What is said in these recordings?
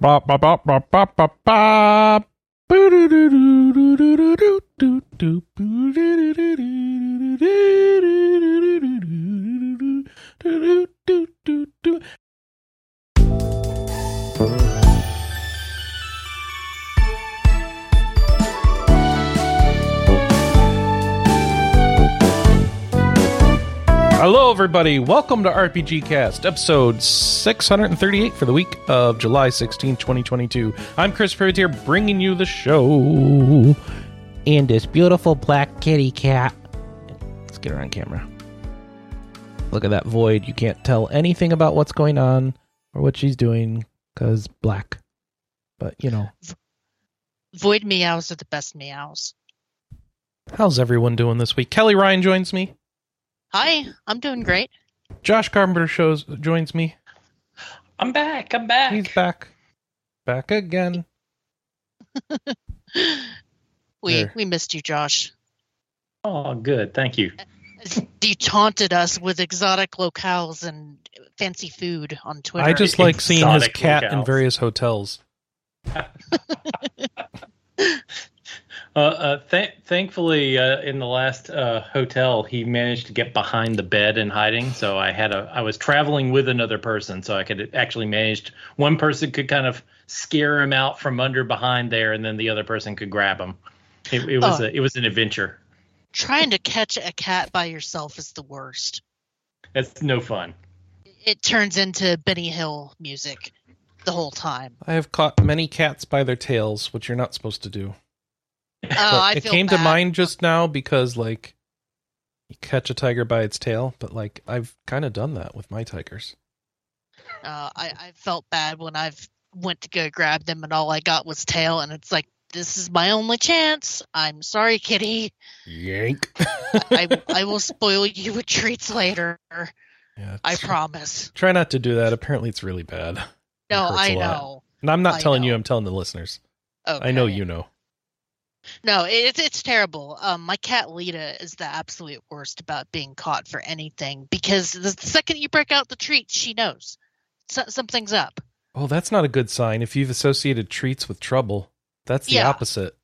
Bop, bop, bop, bop, bop, bop, bop. Hello, everybody. Welcome to RPG Cast, episode 638 for the week of July 16, 2022. I'm Chris Privateer, bringing you the show. And this beautiful black kitty cat. Let's get her on camera. Look at that void. You can't tell anything about what's going on or what she's doing because black. But, you know. Void meows are the best meows. How's everyone doing this week? Kelley Ryan joins me. Hi, I'm doing great. Josh Carpenter shows joins me. I'm back. I'm back. He's back. Back again. we There. we missed you, Josh. Oh, good. Thank you. You taunted us with exotic locales and fancy food on Twitter. I just like seeing his Exotic cat in various hotels. Uh, uh, th- thankfully, uh, in the last uh, hotel, he managed to get behind the bed and hiding. So I had a, I was traveling with another person, so I could actually managed. One person could kind of scare him out from under behind there, and then the other person could grab him. It, it was Oh. a, it was an adventure. trying to catch a cat by yourself is the worst. That's no fun. It turns into Benny Hill music the whole time. I have caught many cats by their tails, which you're not supposed to do. Oh, But I it feel came to mind just now because like you catch a tiger by its tail, but like I've kind of done that with my tigers. Uh, I I felt bad when I've went to go grab them and all I got was tail, and it's like this is my only chance. I'm sorry, kitty. Yank. I I will spoil you with treats later. yeah, I promise. Try not to do that. Apparently, it's really bad. No, I I a lot. know. And I'm not I telling you. I'm telling the listeners. Okay. I know you know. No, it's it's terrible. Um, my cat Lita is the absolute worst about being caught for anything because the second you break out the treats, she knows so, something's up. Oh, that's not a good sign. If you've associated treats with trouble, that's the Yeah. opposite.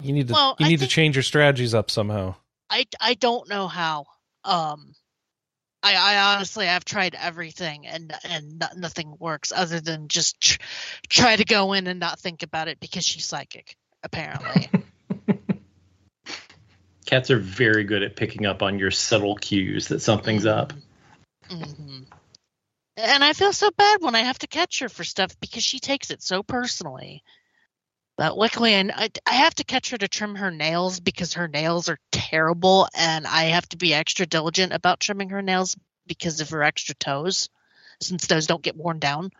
You need to Well, you need to change your strategies up somehow. I I don't know how. Um, I I honestly I've tried everything and and no, nothing works other than just tr- try to go in and not think about it because she's psychic apparently. Cats are very good at picking up on your subtle cues that something's up. hmm And I feel so bad when I have to catch her for stuff because she takes it so personally. But luckily, I, I, I have to catch her to trim her nails because her nails are terrible, and I have to be extra diligent about trimming her nails because of her extra toes, since those don't get worn down.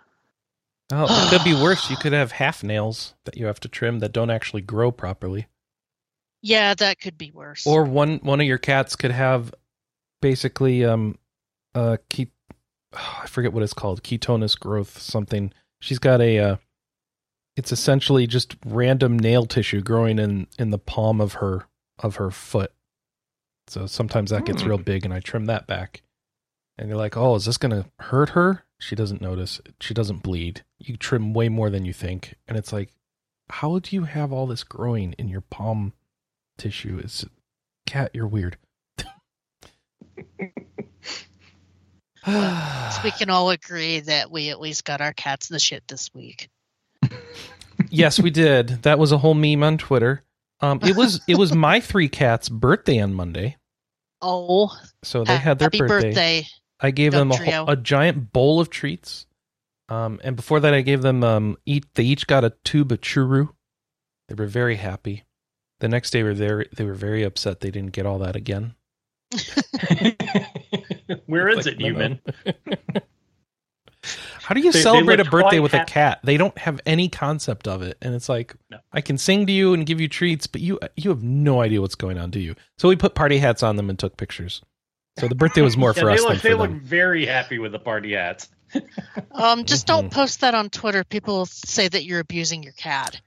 Oh, it could be worse. You could have half nails that you have to trim that don't actually grow properly. Yeah, that could be worse. Or one one of your cats could have basically um uh keep I forget what it's called, ketonous growth something. She's got a uh it's essentially just random nail tissue growing in in the palm of her of her foot. So sometimes that gets Hmm. real big and I trim that back. And you're like, "Oh, is this going to hurt her?" She doesn't notice. She doesn't bleed. You trim way more than you think. And it's like, "How do you have all this growing in your palm tissue?" It's cat, you're weird. so we can all agree that we at least got our cats in the shit this week. yes, we did. That was a whole meme on Twitter. Um, it was it was my three cats' birthday on Monday, Oh, so they had their happy birthday. birthday. I gave Dog them a, whole- a giant bowl of treats, um, and before that, I gave them um, eat. They each got a tube of churu. They were very happy. The next day, were there. They were very upset they didn't get all that again. Where is Like, it, no, no. human? How do you They- they celebrate a birthday quite with a cat? They don't have any concept of it, and it's like No. I can sing to you and give you treats, but you you have no idea what's going on, do you? So we put party hats on them and took pictures. So the birthday was more Yeah, for they us look, than they for look very happy with the party hats. Um, just don't Mhm. post that on Twitter. People say that you're abusing your cat.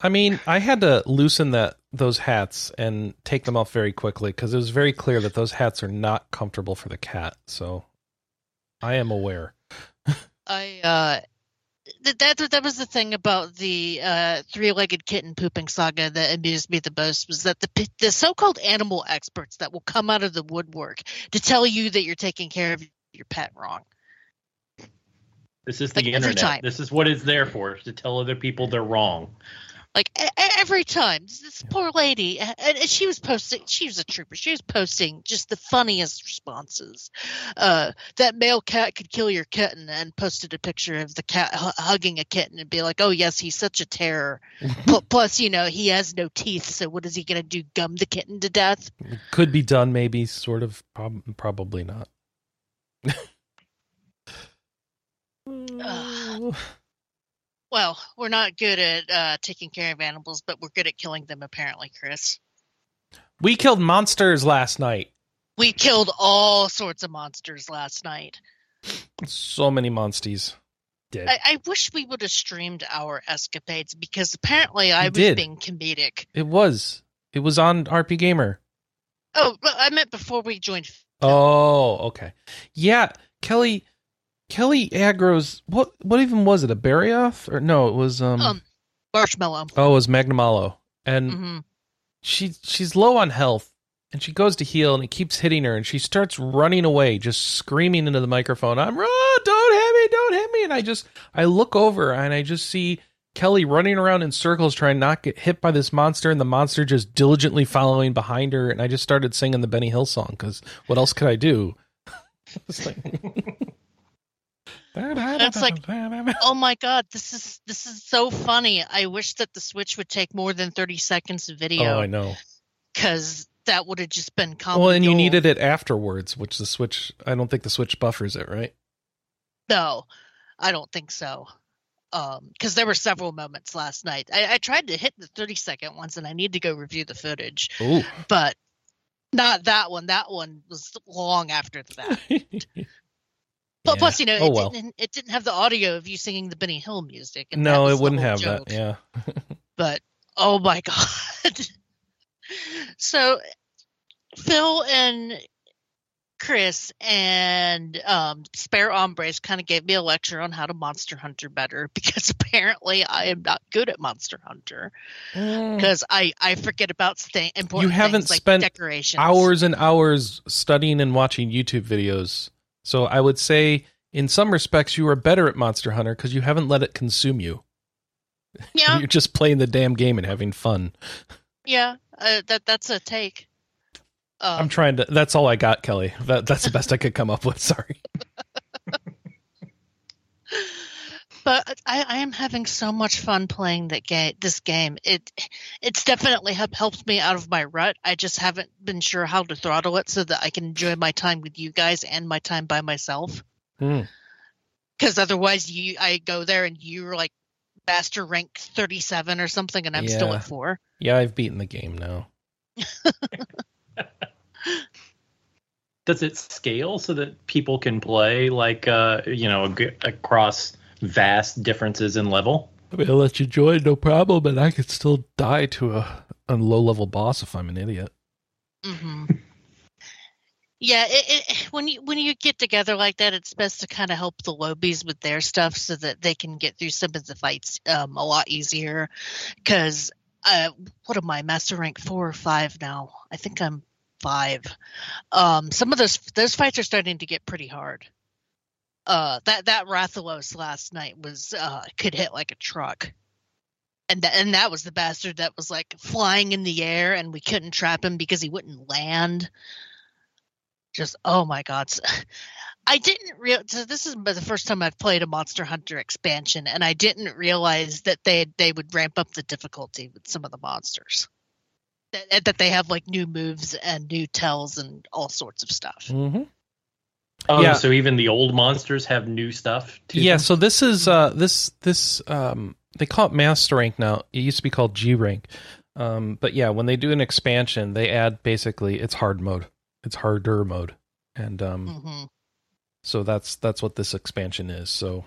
I mean, I had to loosen that those hats and take them off very quickly because it was very clear that those hats are not comfortable for the cat. So I am aware. I uh that that, that was the thing about the uh, three-legged kitten pooping saga that amused me the most was that the the so-called animal experts that will come out of the woodwork to tell you that you're taking care of your pet wrong. This is the Like, internet. This is what it's there for to tell other people they're wrong. Like every time, this, poor lady, and, she was posting. She was a trooper. She was posting just the funniest responses. Uh, that male cat could kill your kitten, and posted a picture of the cat hu- hugging a kitten, and be like, "Oh yes, he's such a terror." Pl- Plus, you know, he has no teeth, so what is he going to do? Gum the kitten to death? Could be done, maybe, sort of, prob- probably not. Well, we're not good at uh, taking care of animals, but we're good at killing them. Apparently, Chris. we killed monsters last night. We killed all sorts of monsters last night. So many monsties. Dead. I, I wish we would have streamed our escapades because apparently I You was did. being comedic. it was. It was on RPGamer. Oh, but I meant before we joined. Oh, okay. Yeah, Kelley. Kelley aggro's what? What even was it? A Barioth or no? It was um. Um, Marshmallow. oh, it was Magnamalo, and hmm she she's low on health, and she goes to heal, and it keeps hitting her, and she starts running away, just screaming into the microphone, "I'm oh, don't hit me, don't hit me!" And I just I look over, and I just see Kelley running around in circles, trying not to get hit by this monster, and the monster just diligently following behind her, and I just started singing the Benny Hill song because what else could I do? It's like- Oh my god, this is this is so funny. I wish that the Switch would take more than thirty seconds of video. oh, I know. because that would have just been comedy Well, and you needed it afterwards, which the Switch. I don't think the Switch buffers it, right? No, I don't think so. Um, because there were several moments last night. I, I tried to hit the thirty second ones, and I need to go review the footage, Ooh. but not that one. That one was long after that. But Yeah. plus, you know, Oh, it, well. didn't, it didn't have the audio of you singing the Benny Hill music. and no, it wouldn't have joke. that. Yeah. But oh my god! so Phil and Chris and um, Spare Hombres kind of gave me a lecture on how to Monster Hunter better because apparently I am not good at Monster Hunter because I I forget about th- important You haven't things like spent decorations. hours and hours studying and watching YouTube videos. So I would say, in some respects, you are better at Monster Hunter because you haven't let it consume you. Yeah, You're just playing the damn game and having fun. yeah, uh, that that's a take. Um, I'm trying to. That's all I got, Kelley. That that's the best I could come up with. Sorry. but I, I am having so much fun playing that game. This game, it it's definitely have helped me out of my rut. I just haven't been sure how to throttle it so that I can enjoy my time with you guys and my time by myself. Hmm. Because otherwise, you I go there and you're like master rank thirty seven or something, and I'm still at four. Yeah, I've beaten the game now. Does it scale so that people can play like uh, you know across vast differences in level? I mean, I'll let you join, no problem, but I could still die to a, a low level boss if I'm an idiot. hmm Yeah, it, it, when you when you get together like that, it's best to kind of help the lobies with their stuff so that they can get through some of the fights um, a lot easier. Because uh, what am I, master rank four or five now? I think I'm five. Um, some of those those fights are starting to get pretty hard. Uh, that that Rathalos last night was uh, could hit like a truck. And that, and that was the bastard that was like flying in the air, and we couldn't trap him because he wouldn't land just oh my god i didn't real so this is the first time i've played a monster hunter expansion and i didn't realize that they they would ramp up the difficulty with some of the monsters that, that they have like new moves and new tells and all sorts of stuff Mm-hmm. Oh, Yeah. so even the old monsters have new stuff. To Yeah, them? so this is uh this this um they call it master rank now. It used to be called G rank. Um but yeah, when they do an expansion, they add basically it's hard mode. It's harder mode. And um hmm so that's that's what this expansion is. So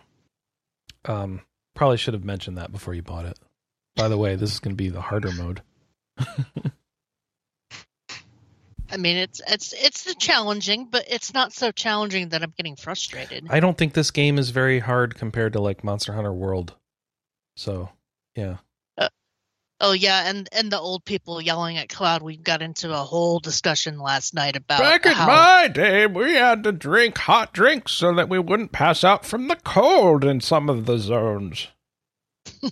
um probably should have mentioned that before you bought it. By the way, this is going to be the harder mode. I mean, it's it's it's challenging, but it's not so challenging that I'm getting frustrated. I don't think this game is very hard compared to like Monster Hunter World. So, yeah. Uh, oh yeah, and and the old people yelling at Cloud. We got into a whole discussion last night about Back in how, my day, we had to drink hot drinks so that we wouldn't pass out from the cold in some of the zones.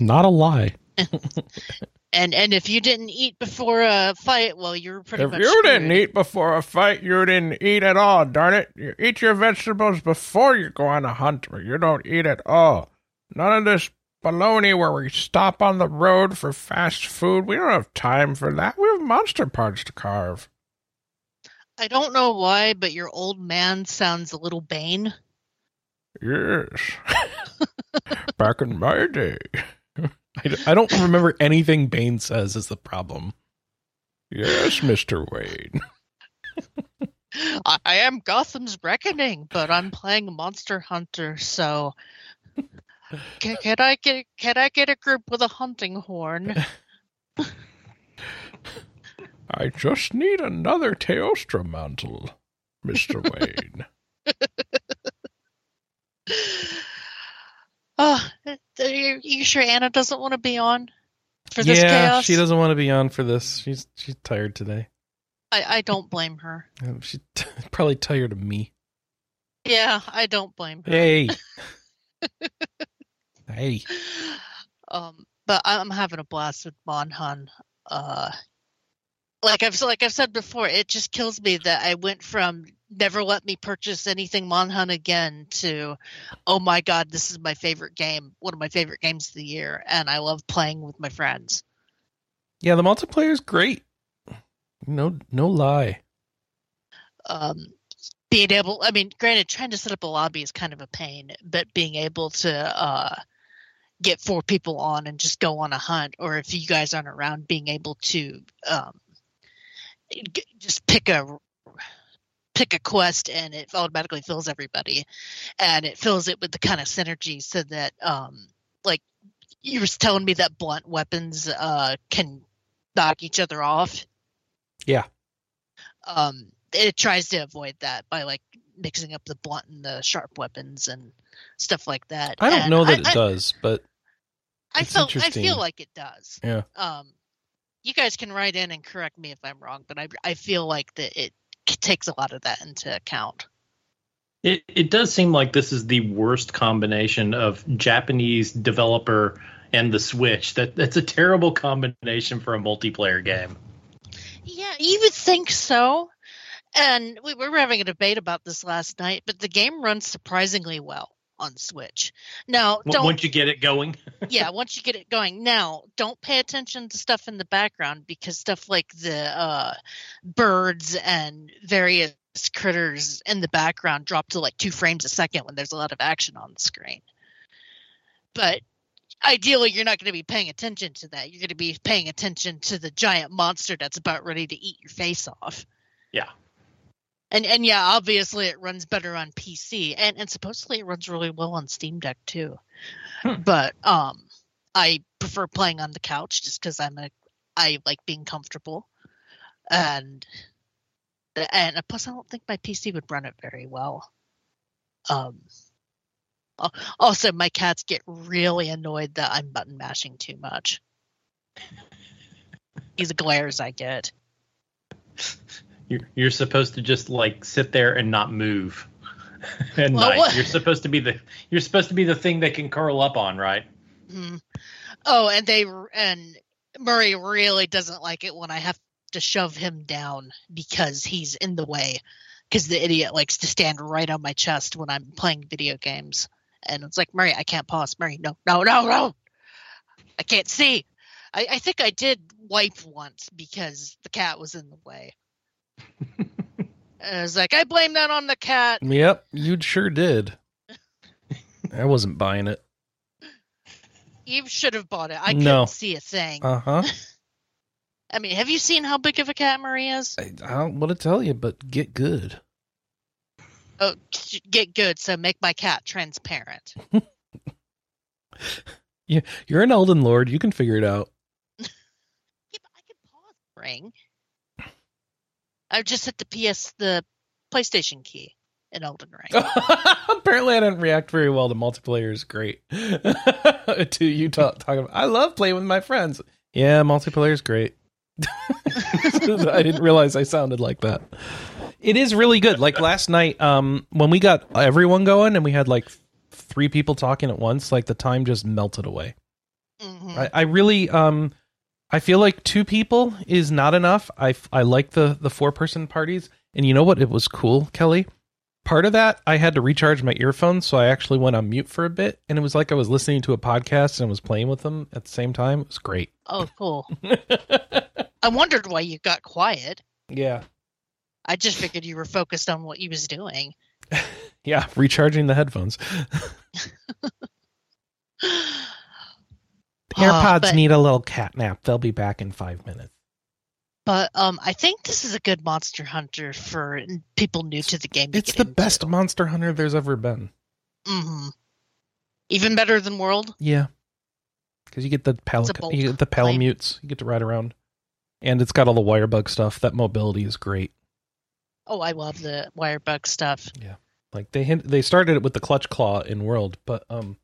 Not a lie. and and if you didn't eat before a fight, well, you're pretty if much If you didn't eat before a fight, you didn't eat at all, darn it. You eat your vegetables before you go on a hunt, or you don't eat at all. None of this baloney where we stop on the road for fast food. We don't have time for that. We have monster parts to carve. I don't know why, but your old man sounds a little Bane. Yes. Back in my day. I, I don't remember anything Bane says is the problem. Yes, Mr. Wayne. I, I am Gotham's Reckoning, but I'm playing Monster Hunter, so can, can I get can I get a group with a hunting horn? I just need another Teostra mantle, Mr. Wayne. Oh, are you, you sure Anna doesn't want to be on for this yeah, chaos? she doesn't want to be on for this. She's she's tired today. I, I don't blame her. Um, She's t- probably tired of me. Yeah, I don't blame her. Hey. hey. Um, but I'm having a blast with Monhun. Uh, like I've like I've said before, it just kills me that I went from never let me purchase anything Monhun again to, oh my god, this is my favorite game, one of my favorite games of the year, and I love playing with my friends. Yeah, the multiplayer is great. No no lie. um, being able i mean granted trying to set up a lobby is kind of a pain but being able to uh, get four people on and just go on a hunt or if you guys aren't around being able to um, g- just pick a pick a quest and it automatically fills everybody and it fills it with the kind of synergy so that um like you were telling me that blunt weapons uh can knock each other off Yeah. um it tries to avoid that by like mixing up the blunt and the sharp weapons and stuff like that. I don't And know that I, it I, does, but I feel I feel like it does. Yeah. Um, you guys can write in and correct me if I'm wrong, but I I feel like that it takes a lot of that into account. It it does seem like this is the worst combination of Japanese developer and the Switch. That that's a terrible combination for a multiplayer game. Yeah, you would think so. And we were having a debate about this last night, but the game runs surprisingly well on Switch. Now, don't Once you get it going, yeah, once you get it going. Now, don't pay attention to stuff in the background because stuff like the uh, birds and various critters in the background drop to like two frames a second when there's a lot of action on the screen. But ideally, you're not going to be paying attention to that. You're going to be paying attention to the giant monster that's about ready to eat your face off. Yeah. And and yeah, obviously it runs better on PC and and supposedly it runs really well on Steam Deck too. Hmm. But um I prefer playing on the couch just cuz I'm a I like being comfortable. And and plus I don't think my PC would run it very well. Um also my cats get really annoyed that I'm button mashing too much. These glares I get. You're you're supposed to just like sit there and not move. and Well, night. what- you're supposed to be the you're supposed to be the thing they can curl up on, right? Mhm. Oh, and they and Murray really doesn't like it when I have to shove him down because he's in the way. Because the idiot likes to stand right on my chest when I'm playing video games, and it's like Murray, I can't pause. Murray, no, no, no, no, I can't see. I, I think I did wipe once because the cat was in the way. I was like, I blame that on the cat. Yep, you sure did. I wasn't buying it. You should have bought it. I No. couldn't see a thing. Uh huh. I mean, have you seen how big of a cat Murray is? I, I don't want to tell you, but get good. Oh, get good. So make my cat transparent. You're an Elden Lord. You can figure it out. Yeah, I can pause Ring. I just hit the PS the PlayStation key in Elden Ring. Apparently, I didn't react very well to multiplayer is great. to you talk, talking about, I love playing with my friends. Yeah, multiplayer is great. I didn't realize I sounded like that. It is really good. Like last night, um, when we got everyone going and we had like three people talking at once, like the time just melted away. Mhm. I, I really, um, I feel like two people is not enough. I, I like the the four person parties, and you know what? It was cool, Kelley. Part of that, I had to recharge my earphones, so I actually went on mute for a bit, and it was like I was listening to a podcast and was playing with them at the same time. It was great. Oh, cool. I wondered why you got quiet. yeah, I just figured you were focused on what you was doing. yeah, recharging the headphones. Uh, AirPods but, need a little cat nap. They'll be back in five minutes. but um, I think this is a good Monster Hunter for people new to the game. It's the best Monster Hunter there's ever been. Mm-hmm. Even better than World. Yeah, because you get the pal- It's a bold you get the claim. palamutes. You get to ride around, and it's got all the wirebug stuff. That mobility is great. Oh, I love the Wirebug stuff. Yeah, like they hint, they started it with the clutch claw in World, but um,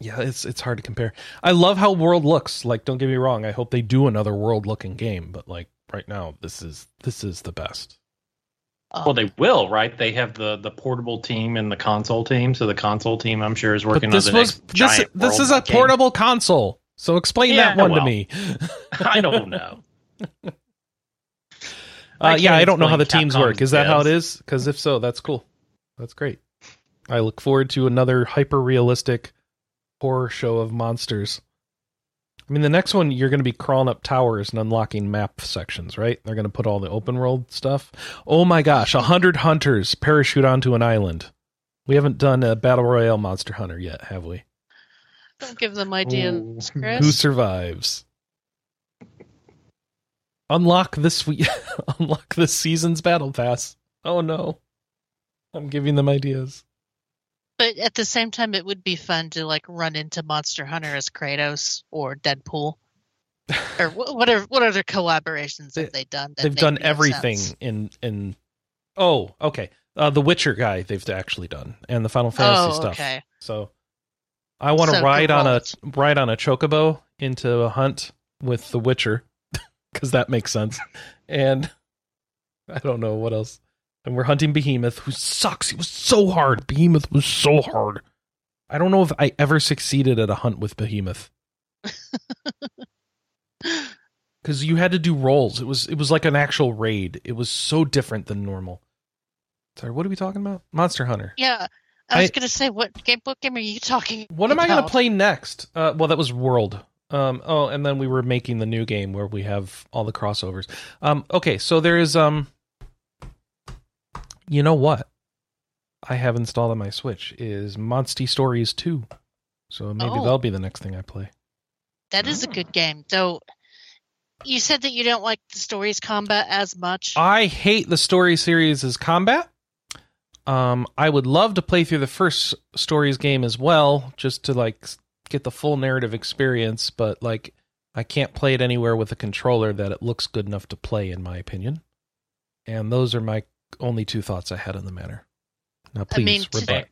yeah, it's it's hard to compare. I love how World looks. Like, don't get me wrong. I hope they do another World looking game, but like right now, this is this is the best. Well, they will, right? They have the the portable team and the console team. So the console team, I'm sure, is But working this on the was next this giant this is a game. portable console. So explain Yeah, that one to me. I don't know. Uh, yeah, I don't know how the teams work. Is that how it is? Because if so, that's cool. That's great. I look forward to another hyper realistic horror show of monsters. I mean, the next one you're going to be crawling up towers and unlocking map sections, right? They're going to put all the open world stuff. Oh my gosh, a hundred hunters parachute onto an island. We haven't done a battle royale monster hunter yet, have we? don't give them ideas, Chris. Who survives? Unlock this week. unlock this season's battle pass. Oh no, I'm giving them ideas. But at the same time, it would be fun to like run into Monster Hunter as Kratos or Deadpool, or what are what other collaborations have they done? that They've done everything sense? in in. Oh, okay. Uh, the Witcher guy they've actually done, and the Final Fantasy Oh, stuff. okay. So, I want to So ride on a ride on a chocobo into a hunt with the Witcher, because that makes sense. and I don't know what else. And we're hunting Behemoth, who sucks. He was so hard. Behemoth was so hard. I don't know if I ever succeeded at a hunt with Behemoth because you had to do rolls. It was it was like an actual raid. It was so different than normal. Sorry, what are we talking about? Monster Hunter. Yeah, I was I- gonna say what game what game are you talking? What am I going to play next? Uh, well, that was World. Um, oh, and then we were making the new game where we have all the crossovers. Um, okay, so there is um, you know what? I have installed on my Switch is Monsty Stories two, so maybe Oh. that'll be the next thing I play. That is a good game, though. You said that you don't like the stories combat as much. I hate the story series as combat. Um, I would love to play through the first stories game as well, just to like get the full narrative experience. But like, I can't play it anywhere with a controller that it looks good enough to play, in my opinion. And those are my only two thoughts I had on the matter. Now, I please mean, to- rebut.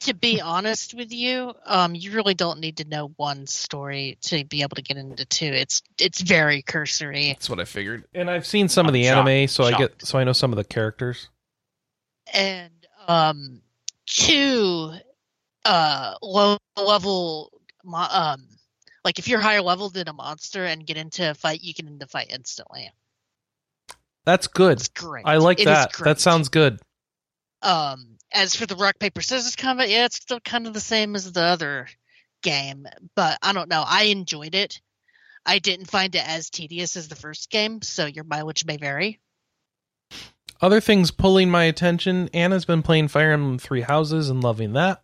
to be honest with you, um, you really don't need to know one story to be able to get into two. It's it's very cursory. That's what I figured. And I've seen some of I'm the shocked. anime, so I get so I know some of the characters. and um two uh low level um like if you're higher level than a monster and get into a fight you can end the fight instantly That's good. it's great I like It that. That sounds good. um as for the rock paper scissors combat yeah it's still kind of the same as the other game but i don't know i enjoyed it i didn't find it as tedious as the first game so your mileage may vary Other things pulling my attention. Anna's been playing Fire Emblem Three Houses and loving that.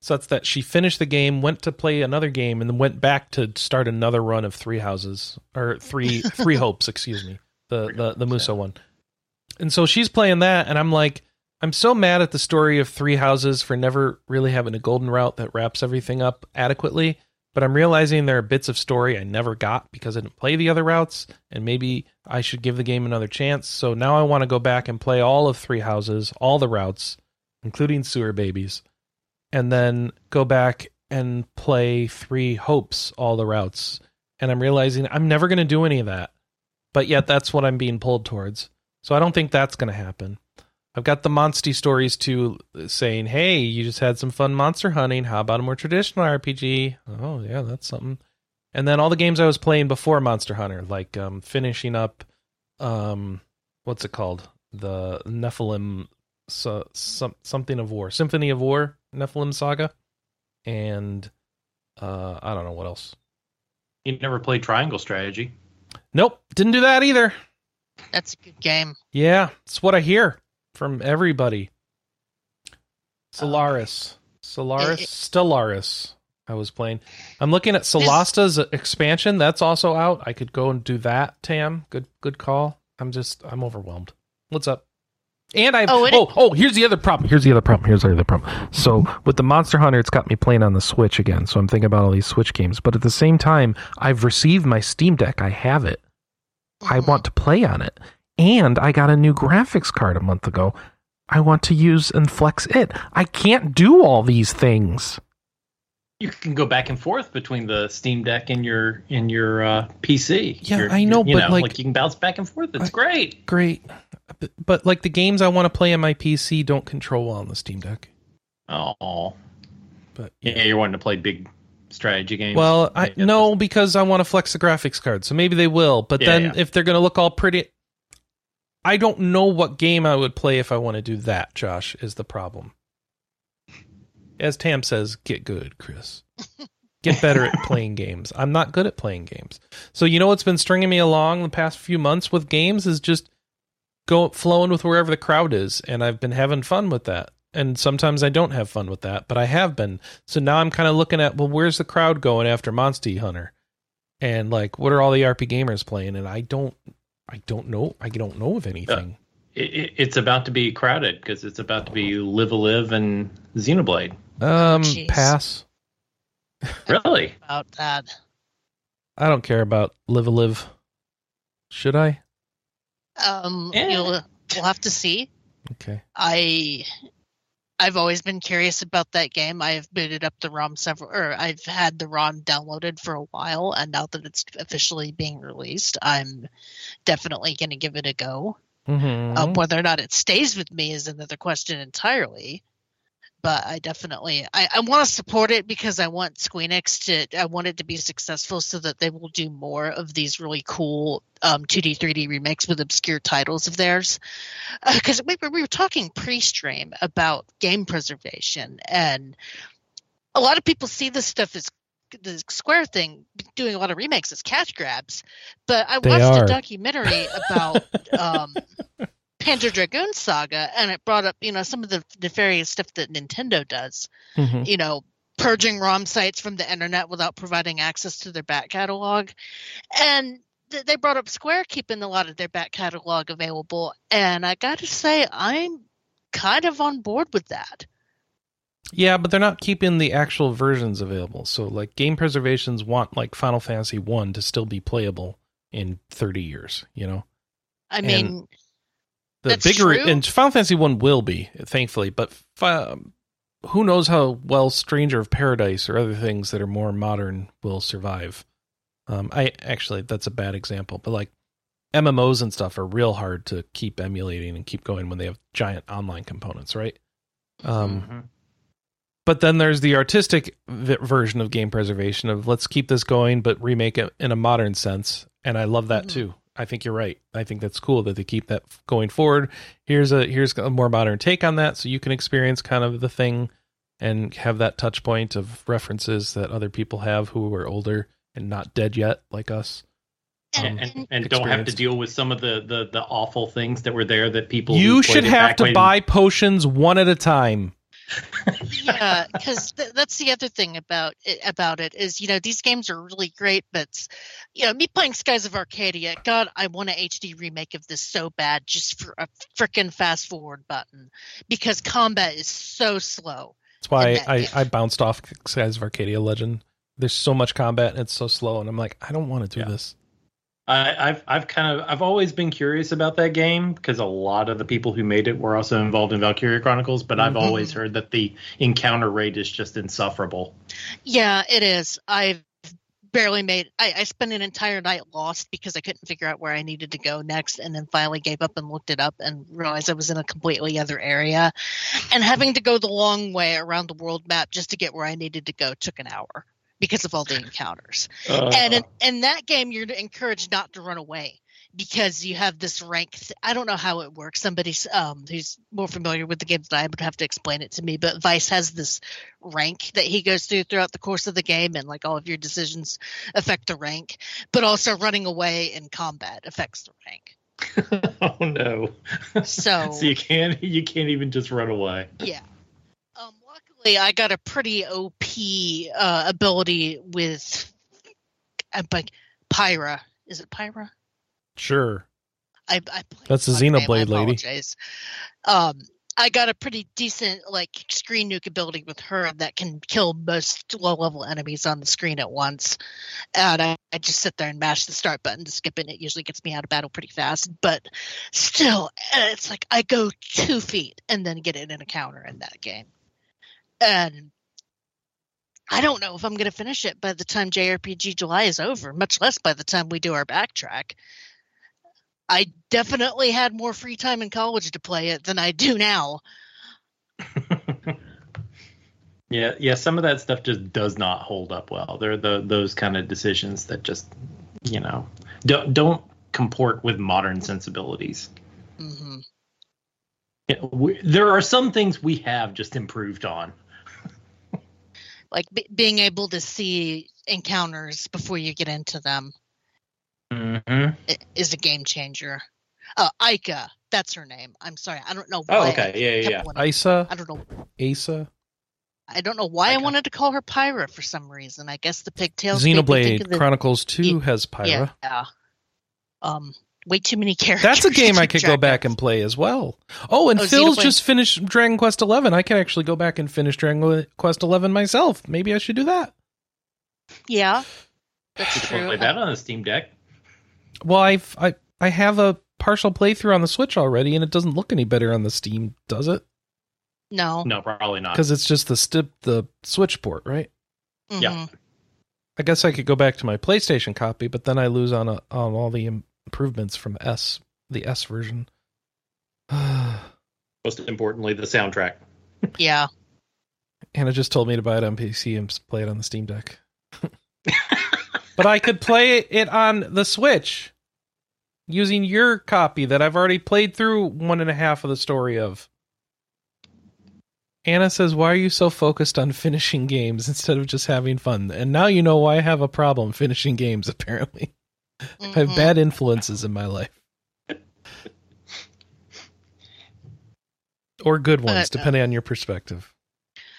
So that's that she finished the game, went to play another game, and then went back to start another run of Three Houses or Three Three Hopes, excuse me, the the the Muso one. And so she's playing that, and I'm like, I'm so mad at the story of Three Houses for never really having a golden route that wraps everything up adequately. but I'm realizing there are bits of story I never got because I didn't play the other routes, and maybe I should give the game another chance. So now I want to go back and play all of Three Houses, all the routes, including Sewer Babies, and then go back and play Three Hopes, all the routes. And I'm realizing I'm never going to do any of that, but yet that's what I'm being pulled towards. So I don't think that's going to happen. I've got the Monsty stories too, saying, "Hey, you just had some fun monster hunting. How about a more traditional RPG?" Oh yeah, that's something. And then all the games I was playing before Monster Hunter, like um, finishing up, um, what's it called? The Nephilim, so, some, something of War, Symphony of War, Nephilim Saga, and uh, I don't know what else. You never played Triangle Strategy. Nope, didn't do that either. That's a good game. Yeah, it's what I hear from everybody. Oh. Solaris. Solaris. it- Stellaris. I was playing. I'm looking at Solasta's expansion. That's also out. I could go and do that, Tam. Good good call. I'm just I'm overwhelmed. What's up? And I Oh, oh, oh here's the other problem. Here's the other problem. Here's the other problem. So with the Monster Hunter, it's got me playing on the Switch again. So I'm thinking about all these Switch games. But at the same time, I've received my Steam Deck. I have it. I Mhm. want to play on it. And I got a new graphics card a month ago. I want to use and flex it. I can't do all these things. You can go back and forth between the Steam Deck and your in your uh, PC. Yeah, Your- I know, you but, like- you can bounce back and forth. It's I- great. Great. But, like the games I want to play on my PC don't control well on the Steam Deck. Oh, But yeah, you're wanting to play big strategy games. Well, I no because I want to flex the graphics card. So maybe they will. But Yeah, then yeah. if they're going to look all pretty I don't know what game I would play if I want to do that, Josh, is the problem. As Tam says, get good, Chris. Get better at playing games. I'm not good at playing games. So you know what's been stringing me along the past few months with games is just go flowing with wherever the crowd is and I've been having fun with that. And sometimes I don't have fun with that, but I have been. So now I'm kind of looking at, well, where's the crowd going after Monster Hunter? And like what are all the RP gamers playing and I don't I don't know. I don't know of anything. it, it, it's about to be crowded because it's about to be Live a Live and Xenoblade. Um Jeez. pass. Really? about that. I don't care about live a live. Should I? Um, Eh. you'll we'll have to see. Okay. I I've always been curious about that game. I have booted up the ROM several, or I've had the ROM downloaded for a while, and now that it's officially being released, I'm definitely going to give it a go. Mhm. Um, whether or not it stays with me is another question entirely. But I definitely I, I want to support it because I want Squeenix to I want it to be successful so that they will do more of these really cool um, 2D 3D remakes with obscure titles of theirs. Because we, were- we were talking pre-stream about game preservation, and a lot of people see this stuff as the Square thing doing a lot of remakes as cash grabs. But I They watched are. a documentary about um, Panzer Dragoon Saga, and it brought up, you know, some of the nefarious stuff that Nintendo does. Mhm. You know, purging ROM sites from the internet without providing access to their back catalog, and th- they brought up Square keeping a lot of their back catalog available. And I got to say, I'm kind of on board with that. Yeah, but they're not keeping the actual versions available. So like game preservations want like Final Fantasy 1 to still be playable in 30 years, you know. I And- mean, The That's bigger true. and Final Fantasy 1 will be, thankfully, but fi- who knows how well Stranger of Paradise or other things that are more modern will survive. Um I actually that's a bad example, but like MMOs and stuff are real hard to keep emulating and keep going when they have giant online components, right? Um Mhm. but then there's the artistic v- version of game preservation of let's keep this going but remake it in a modern sense and i love that Mhm. too i think you're right. I think that's cool that they keep that going forward. Here's a here's a more modern take on that so you can experience kind of the thing and have that touch point of references that other people have who are older and not dead yet like us. And, um, and- and don't have to deal with some of the, the, the awful things that were there that people you should have to buy potions one at a time yeah, because th- that's the other thing about it, about it is you know these games are really great, but you know me playing Skies of Arcadia, God, I want a HD remake of this so bad just for a freaking fast forward button because combat is so slow. that's why that- I, I bounced off skies of arcadia legend there's so much combat and it's so slow, and I'm like, I don't want to do Yeah. this. I, I've I've kind of I've always been curious about that game because a lot of the people who made it were also involved in Valkyria Chronicles, but I've always mm-hmm. heard that the encounter rate is just insufferable. Yeah, it is. I've barely made. I, I spent an entire night lost because I couldn't figure out where I needed to go next, and then finally gave up and looked it up and realized I was in a completely other area, and having to go the long way around the world map just to get where I needed to go took an hour because of all the encounters. Uh, and in, in that game you're encouraged not to run away because you have this rank th- i don't know how it works somebody um, who's more familiar with the game than i would have to explain it to me but Vyse has this rank that he goes through throughout the course of the game and like all of your decisions affect the rank but also running away in combat affects the rank oh no! so so you can't you can't even just run away. yeah luckily i got a pretty op uh, ability with like pyra is it pyra Sure. I, I That's the the wrong name, I Xenoblade lady. Um, I got a pretty decent like screen nuke ability with her that can kill most low level enemies on the screen at once. And I, I just sit there and mash the start button to skip it. And it usually gets me out of battle pretty fast. But still, uh, it's like I go two feet and then get it in a counter in that game. And I don't know if I'm going to finish it by the time JRPG July is over, much less by the time we do our backtrack. I definitely had more free time in college to play it than I do now. Yeah, yeah. Some of that stuff just does not hold up well. They're the those kind of decisions that just you know don't don't comport with modern sensibilities. Mm-hmm. Yeah, we, there are some things we have just improved on. Like b- being able to see encounters before you get into them Mm-hmm. is a game changer. Uh, Aika, that's her name. I'm sorry, I don't know Why Oh, okay. Yeah, yeah, yeah. Isa, I don't know. Asa, I don't know why I wanted to call her Pyra for some reason. I guess the pigtails. made me Xenoblade the- Chronicles 2 Yeah. has Pyra. Yeah. Um, way too many characters. That's a game I could go back and play as well. Oh, and Oh, Phil's just finished Dragon Quest Eleven. I can actually go back and finish Dragon Quest Eleven myself. Maybe I should do that. Yeah, that's You true. play that on a Steam Deck. Well, I've I I have a partial playthrough on the Switch already, and it doesn't look any better on the Steam, does it? No. No, probably not. Because it's just the stip the Switch port, right? Yeah. Mhm. I guess I could go back to my PlayStation copy, but then I lose on a, on all the improvements from S the S version. Most importantly, the soundtrack. Yeah. Anna just told me to buy it on PC and play it on the Steam Deck. but I could play it on the Switch using your copy that I've already played through one and a half of the story of. Anna says, Why are you so focused on finishing games instead of just having fun? And now you know why I have a problem finishing games, apparently. I have bad influences in my life. Or good ones, But, uh, depending on your perspective.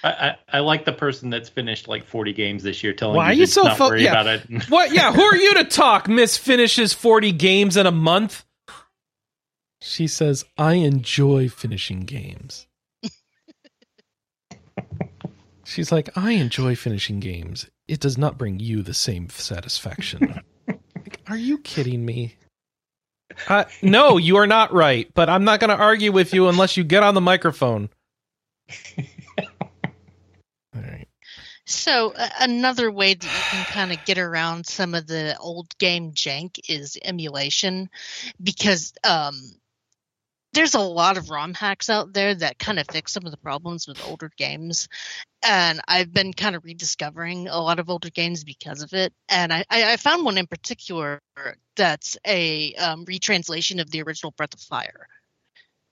I, I, I like the person that's finished like 40 games this year telling Why you are you so not fo- worry yeah. about it. What? Yeah, who are you to talk? Miss finishes 40 games in a month. She says, I enjoy finishing games. She's like, I enjoy finishing games. It does not bring you the same satisfaction. Like, are you kidding me? Uh, no, you are not right, but I'm not going to argue with you unless you get on the microphone. All right. So uh, another way that you can kind of get around some of the old game jank is emulation, because um, there's a lot of ROM hacks out there that kind of fix some of the problems with older games, and I've been kind of rediscovering a lot of older games because of it. And I, I found one in particular that's a um, retranslation of the original Breath of Fire.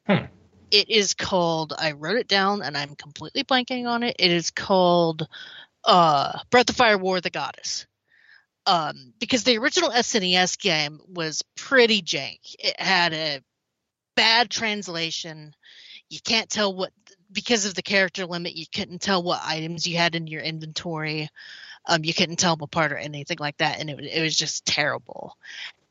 Hmm. It is called. I wrote it down, and I'm completely blanking on it. It is called uh Breath of Fire War of the Goddess. Um because the original SNES game was pretty jank. It had a bad translation. You can't tell what because of the character limit, you couldn't tell what items you had in your inventory. Um you couldn't tell them apart or anything like that and it it was just terrible.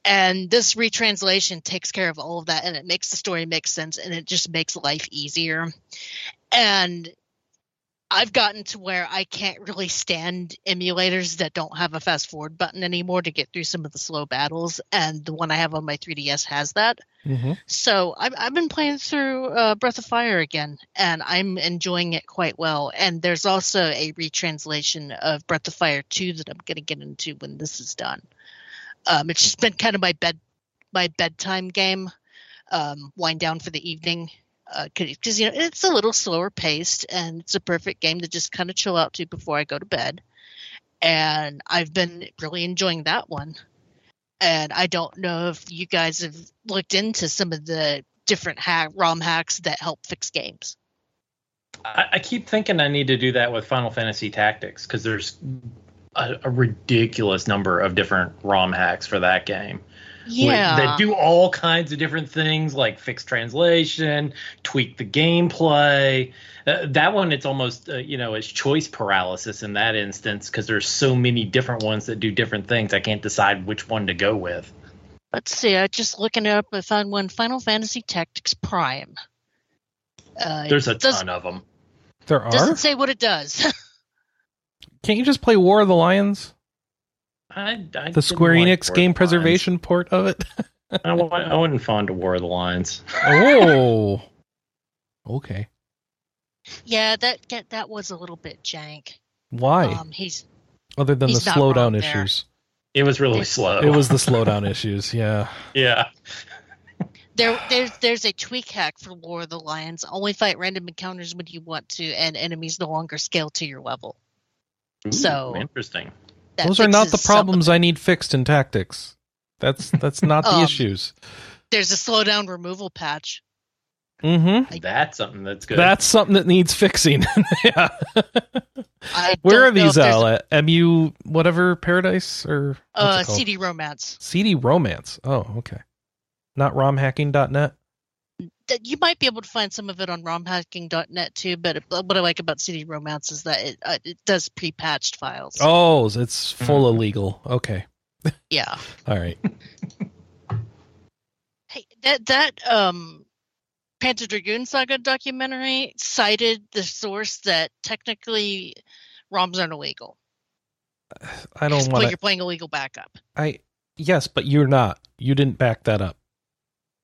And this retranslation takes care of all of that and it makes the story make sense and it just makes life easier. And I've gotten to where I can't really stand emulators that don't have a fast forward button anymore to get through some of the slow battles, and the one I have on my 3DS has that. hmm So I've, I've been playing through uh, Breath of Fire again, and I'm enjoying it quite well. And there's also a retranslation of Breath of Fire 2 that I'm going to get into when this is done. Um, it's just been kind of my bed my bedtime game, um, wind down for the evening, Uh, because you know it's a little slower paced, and it's a perfect game to just kind of chill out to before I go to bed. And I've been really enjoying that one and I don't know if you guys have looked into some of the different hack, ROM hacks that help fix games. I, I keep thinking I need to do that with Final Fantasy Tactics because there's a, a ridiculous number of different ROM hacks for that game. Yeah, That do all kinds of different things like fix translation, tweak the gameplay. Uh, that one, it's almost, uh, you know, it's choice paralysis in that instance because there's so many different ones that do different things. I can't decide which one to go with. let's see. I just looking it up. I found one Final Fantasy Tactics Prime. Uh, There's a does- ton of them. There are. Doesn't say what it does. Can't you just play War of the Lions? I, I The Square like Enix War game the preservation port of it? I, wa- I wasn't fond of War of the Lions. oh. Okay. yeah, that that that was a little bit jank. Why? Um, he's Other than the he's not wrong slowdown there. issues. It was really It- slow. It was the slowdown issues, yeah. yeah. there. There's there's a tweak hack for War of the Lions. Only fight random encounters when you want to, and enemies no longer scale to your level. So- interesting. That Those are not the fixes some of problems I need fixed in tactics. That's that's not the Um, issues. There's a slowdown removal patch. Mm-hmm. That's something that's good. That's something that needs fixing. yeah. Where are these if there's all at? MU whatever paradise or Uh, what's it called? CD Romance. CD romance. Oh, okay. Not romhacking.net. That- You might be able to find some of it on romhacking.net too, but it- what I like about CD Romance is that it uh, it does pre-patched files. Oh, it's full illegal. Okay. Yeah. All right. Hey, that that um Panzer Dragoon Saga documentary cited the source that technically ROMs aren't illegal. I don't want You're playing illegal backup. I yes, but you're not. You didn't back that up.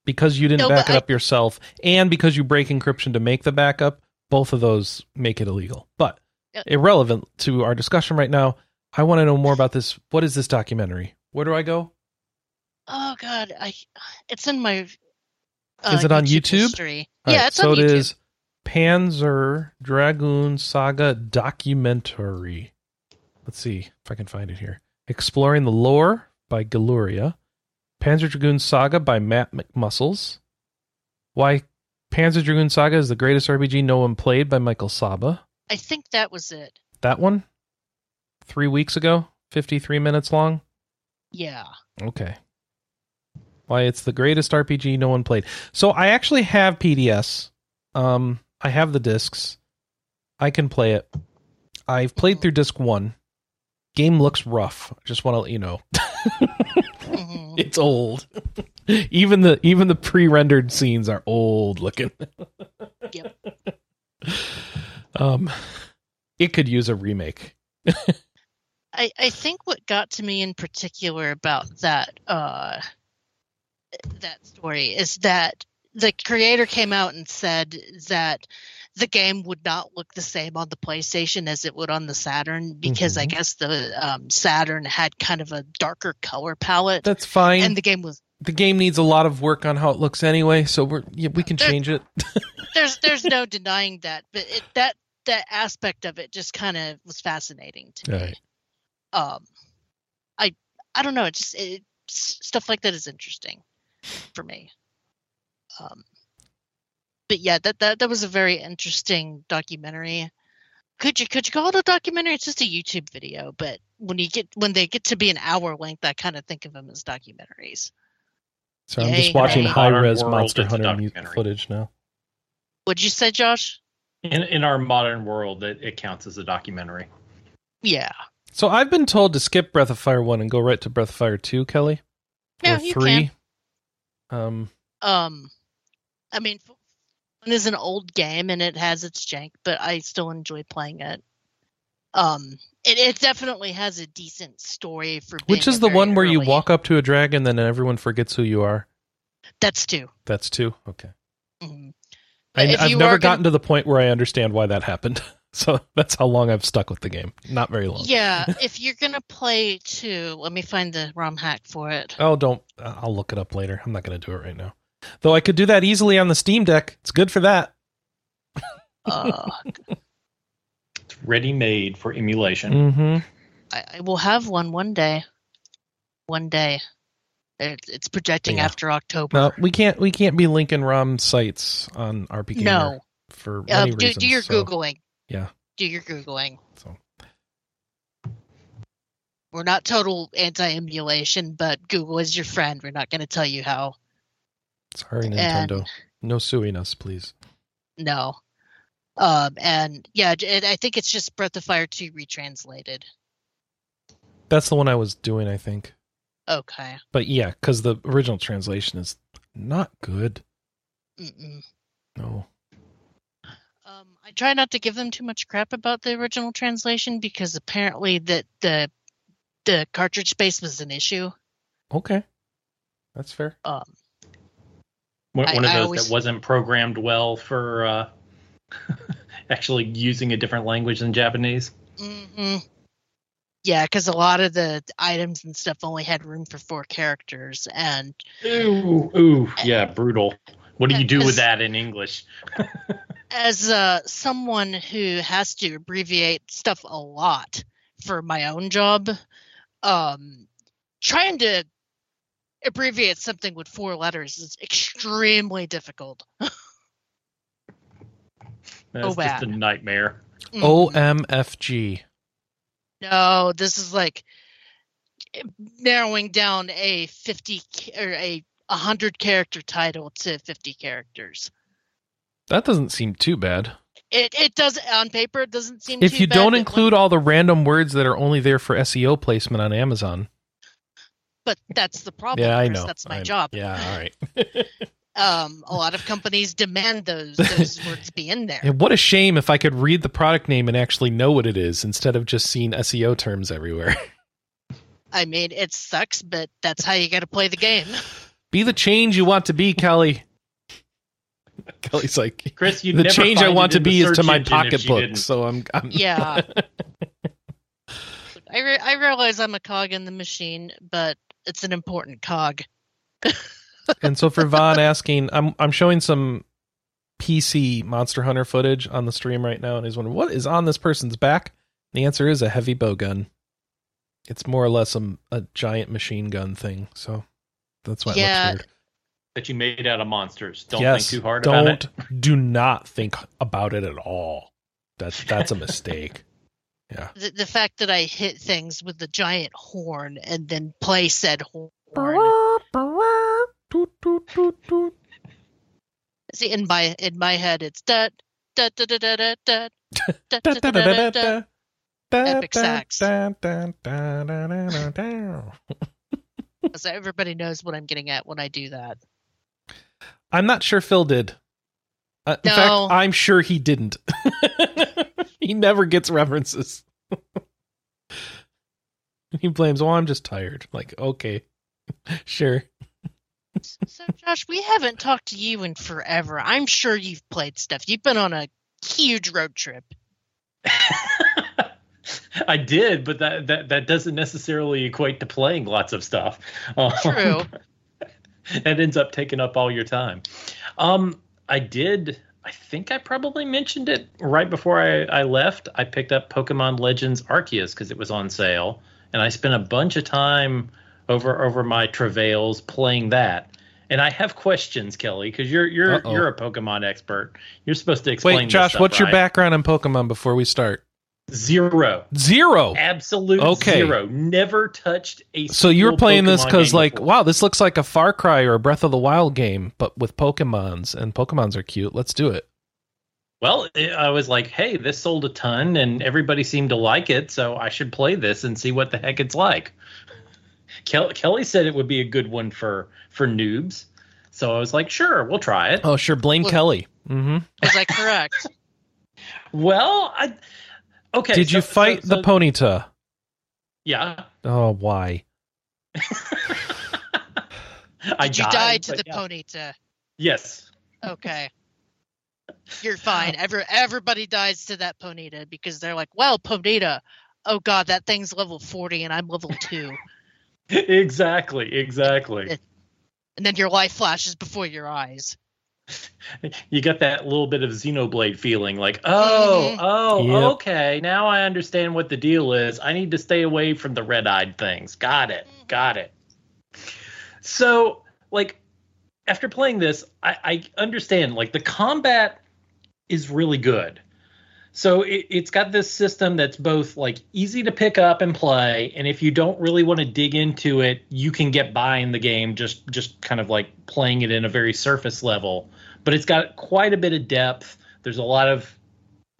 Because you didn't No, back it I- up yourself and because you break encryption to make the backup, both of those make it illegal. But Yeah. irrelevant to our discussion right now. I want to know more about this. What is this documentary? Where do I go? Oh God, I it's in my. uh, Is it on YouTube? All yeah, right, it's so on it YouTube. is Panzer Dragoon Saga documentary. Let's see if I can find it here. Exploring the Lore by Galuria. Panzer Dragoon Saga by Matt McMuscles. Why Panzer Dragoon Saga is the greatest RPG no one played by Michael Saba. I think that was it. That one? Three weeks ago? 53 minutes long? Yeah. Okay. Why it's the greatest RPG no one played. So I actually have PDS. Um, I have the discs. I can play it. I've played through disc one. Game looks rough. I just want to let you know. Mhm. it's old. even the even the pre-rendered scenes are old looking. Yep. Um, it could use a remake. I, I think what got to me in particular about that uh, that story is that the creator came out and said that the game would not look the same on the PlayStation as it would on the Saturn because I Mhm. guess the um, Saturn had kind of a darker color palette, That's fine. and the game was the game needs a lot of work on how it looks anyway, so we're yeah, we can There- change it. there's there's no denying that, but it, that that aspect of it just kind of was fascinating to me. Right. Um, I I don't know, it just it, stuff like that is interesting for me. Um, but yeah, that that that was a very interesting documentary. Could you could you call it a documentary? It's just a YouTube video, but when you get when they get to be an hour length, I kind of think of them as documentaries. So I'm just watching hooray. high res Monster Hunter footage now. What'd you say, Josh? In in our modern world, it, it counts as a documentary. Yeah, So I've been told to skip Breath of Fire one and go right to Breath of Fire two, Kelley. yeah, or you three. can. Um, Um, I mean, f- One is an old game and it has its jank, but I still enjoy playing it. Um, it, it definitely has a decent story for. Which is the one where you walk up to a dragon, then everyone forgets who you are. That's two. That's two. Okay. Mhm. I, I've never are gonna- gotten to the point where I understand why that happened. So that's how long I've stuck with the game. Not very long. Yeah, if you're gonna play two, let me find the ROM hack for it. Oh, don't. I'll look it up later. I'm not going to do it right now. Though I could do that easily on the Steam Deck. It's good for that. Uh, It's ready made for emulation. Mm-hmm. I, I will have one one day. One day. It, it's projecting Yeah. after October. No, we can't. We can't be linking ROM sites on RPG No. for Uh, many do, reasons. do your so- googling. Yeah. Do your googling. So We're not total anti-emulation, but Google is your friend. We're not going to tell you how. Sorry, And- Nintendo. No suing us, please. No. Um, and yeah, it, I think it's just Breath of Fire 2 retranslated. That's the one I was doing, I think. Okay. But yeah, because the original translation is not good. Mm-mm. No. Um, I try not to give them too much crap about the original translation because apparently that the the cartridge space was an issue. Okay. That's fair. Um, One, I- one of those always- that wasn't programmed well for uh, actually using a different language than Japanese. hmm Yeah, because a lot of the items and stuff only had room for four characters, and Ooh, ooh, yeah, brutal. What do you do As- with that in English? as uh, someone who has to abbreviate stuff a lot for my own job, um, trying to abbreviate something with four letters is extremely difficult. That's just bad. a nightmare. Oh. Mhm. OMFG. No, this is like narrowing down a 50 or a 100 character title to 50 characters. That doesn't seem too bad. It it does on paper it doesn't seem too bad. If you bad, don't but include all the random words that are only there for SEO placement on Amazon. But that's the problem. yeah, I know. That's my I- job. Yeah, all right. Um, a lot of companies demand those those words be in there. And what a shame if I could read the product name and actually know what it is instead of just seeing SEO terms everywhere. I mean, it sucks, but that's how you got to play the game. be the change you want to be, Kelley. Kelley's like, Chris, you the never change I want to be is to my engine pocketbook. So I'm, I'm Yeah. I re- I realize I'm a cog in the machine, but it's an important cog. and so for Vaughn asking, I'm I'm showing some PC Monster Hunter footage on the stream right now, and he's wondering what is on this person's back. The answer is a heavy bow gun. It's more or less a, a giant machine gun thing, so that's why it Yeah. looks weird. that you made out of monsters. Don't yes, think too hard don't about it. do not think about it at all. That's that's a mistake. Yeah. The, the fact that I hit things with the giant horn and then play said horn. Toot, toot, toot, toot. See, in my in my head, it's da da da da da da da. da, Da, da, da, da, Epic sax. So everybody knows what I'm getting at when I do that. I'm not sure Phil did. Uh, in No. fact, I'm sure he didn't. He never gets references. he blames, "Oh, I'm just tired." Like, okay, sure. So, Josh, we haven't talked to you in forever. I'm sure you've played stuff. You've been on a huge road trip. I did, but that, that that doesn't necessarily equate to playing lots of stuff. Um, True. that ends up taking up all your time. Um, I did. I think I probably mentioned it right before I, I left. I picked up Pokemon Legends Arceus because it was on sale, and I spent a bunch of time over over my travails playing that. And I have questions, Kelley, because you're you're Uh-oh. you're a Pokemon expert. You're supposed to explain. Wait, this Josh, stuff, what's your background in Pokemon before we start? Zero. Zero. Absolute Okay. zero. Never touched a. So you were single playing this because, like, before. wow, this looks like a Far Cry or a Breath of the Wild game, but with Pokemons, and Pokemons are cute. Let's do it. Well, it, I was like, hey, this sold a ton, and everybody seemed to like it, so I should play this and see what the heck it's like. Kel- Kelley said it would be a good one for for noobs, So I was like, sure, we'll try it. Oh, sure. Blame Look- Kelley. hmm Was I correct? Well, I okay. Did you fight so- the so- Ponyta? Yeah. Oh, why? I Did you died, die to the yeah. Ponyta? Yes. Okay. You're fine. Every, everybody dies to that Ponyta because they're like, well, Ponyta, oh god, that thing's level 40 and I'm level 2. exactly. Exactly. and then your life flashes before your eyes. You get that little bit of Xenoblade feeling, like, oh, Mhm. oh, Yep. okay, now I understand what the deal is. I need to stay away from the red-eyed things. Got it, got it. So, like, after playing this, I, I understand. Like, the combat is really good. So it, it's got this system that's both like easy to pick up and play, and if you don't really want to dig into it, you can get by in the game just just kind of like playing it in a very surface level. But it's got quite a bit of depth. There's a lot of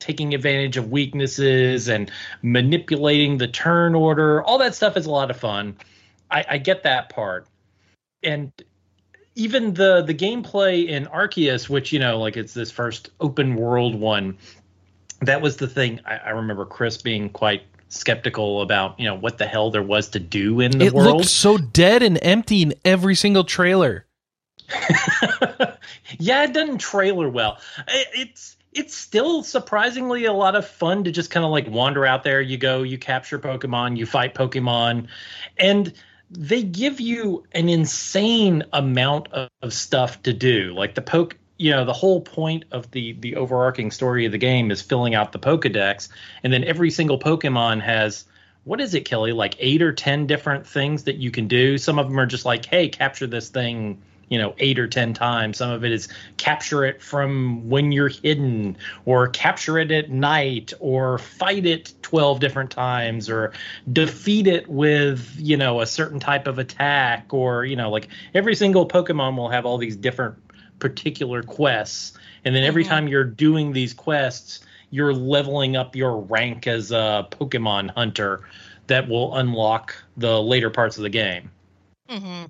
taking advantage of weaknesses and manipulating the turn order. All that stuff is a lot of fun. I, I get that part, and even the the gameplay in Arceus, which you know, like it's this first open world one, that was the thing. I, I remember Chris being quite skeptical about, you know, what the hell there was to do in the It world. looked so dead and empty in every single trailer. yeah, it doesn't trailer well. It, it's it's still surprisingly a lot of fun to just kind of like wander out there. You go, you capture Pokemon, you fight Pokemon, and they give you an insane amount of, of stuff to do. Like the poke, you know, the whole point of the the overarching story of the game is filling out the Pokedex, and then every single Pokemon has. What is it, Kelley? Like eight or ten different things that you can do. Some of them are just like, "Hey, capture this thing you know eight or ten times. Some of it is capture it from when you're hidden or capture it at night or fight it 12 different times or defeat it with you know a certain type of attack or you know like every single pokemon will have all these different particular quests. And then every Mhm. time you're doing these quests you're leveling up your rank as a pokemon hunter that will unlock the later parts of the game. Hmm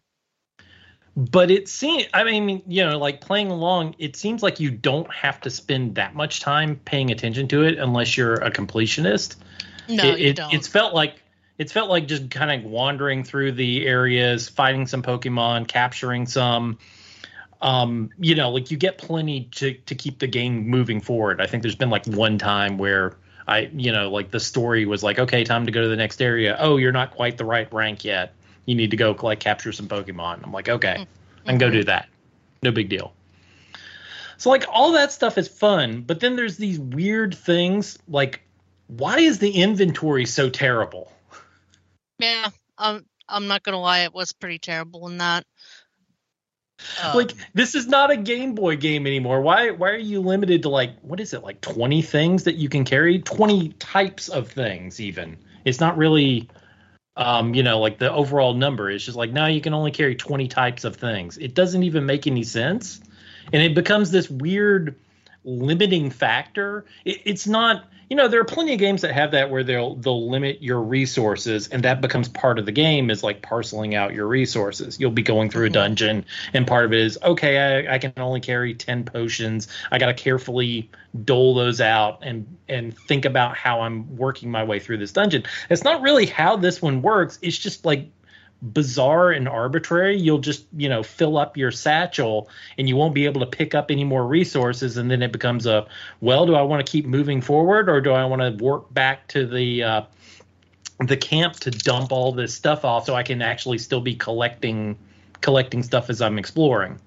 but it seems i mean you know like playing along it seems like you don't have to spend that much time paying attention to it unless you're a completionist. No, it, you it- don't. it's felt like it's felt like just kind of wandering through the areas fighting some pokemon capturing some. Um you know like you get plenty to to keep the game moving forward. I think there's been like one time where i you know like the story was like okay time to go to the next area. Oh you're not quite the right rank yet you need to go like capture some pokemon i'm like okay and go Mhm. do that no big deal so like all that stuff is fun but then there's these weird things like why is the inventory so terrible Yeah, I'm. I'm not gonna lie. It was pretty terrible in that. Um, like this is not a game boy game anymore why why are you limited to like what is it like 20 things that you can carry 20 types of things even it's not really um you know like the overall number it's just like now you can only carry 20 types of things. It doesn't even make any sense. And it becomes this weird limiting factor. It, it's not you know there are plenty of games that have that where they'll they'll limit your resources and that becomes part of the game is like parceling out your resources. You'll be going through a Mhm. dungeon and part of it is okay I, I can only carry 10 potions. I got to carefully dole those out and and think about how i'm working my way through this dungeon. It's not really how this one works. It's just like bizarre and arbitrary you'll just you know fill up your satchel and you won't be able to pick up any more resources and then it becomes a well do i want to keep moving forward or do i want to work back to the uh the camp to dump all this stuff off so i can actually still be collecting collecting stuff as i'm exploring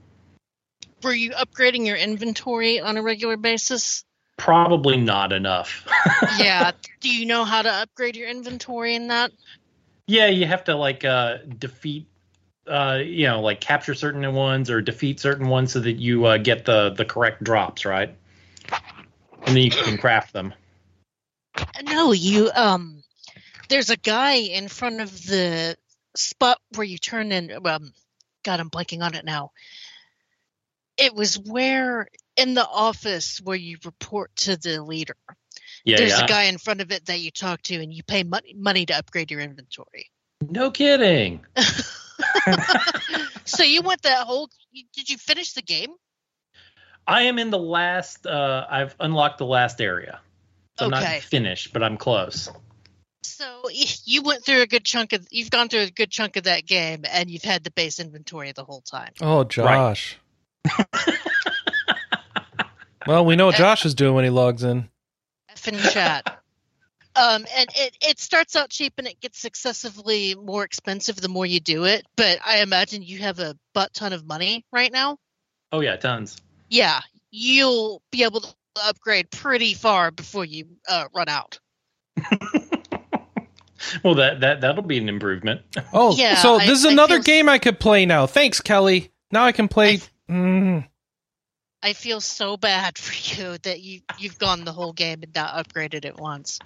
were you upgrading your inventory on a regular basis? probably not enough yeah. Do you know how to upgrade your inventory in that? Yeah, you have to like uh defeat uh you know, like capture certain ones or defeat certain ones so that you uh, get the the correct drops, right? And then you can craft them. No, you um there's a guy in front of the spot where you turn in um God, I'm blanking on it now. It was where in the office where you report to the leader. Yeah, there's yeah. a guy in front of it that you talk to and you pay money money to upgrade your inventory. No kidding. so you went that whole did you finish the game? I am in the last. Uh, I've unlocked the last area. So I'm Okay. not finished, but I'm close. So you went through a good chunk of you've gone through a good chunk of that game, and you've had the base inventory the whole time. Oh, Josh. well, we know what Josh is doing when he logs in. Effing chat. Um, and it, it starts out cheap and it gets successively more expensive the more you do it. But I imagine you have a butt ton of money right now. Oh yeah, tons. Yeah, you'll be able to upgrade pretty far before you uh, run out. Well, that that that'll be an improvement. Oh, Yeah, so I- this is another feel- game I could play now. Thanks, Kelley. Now I can play. Mm. I feel so bad for you that you you've gone the whole game and not upgraded it once.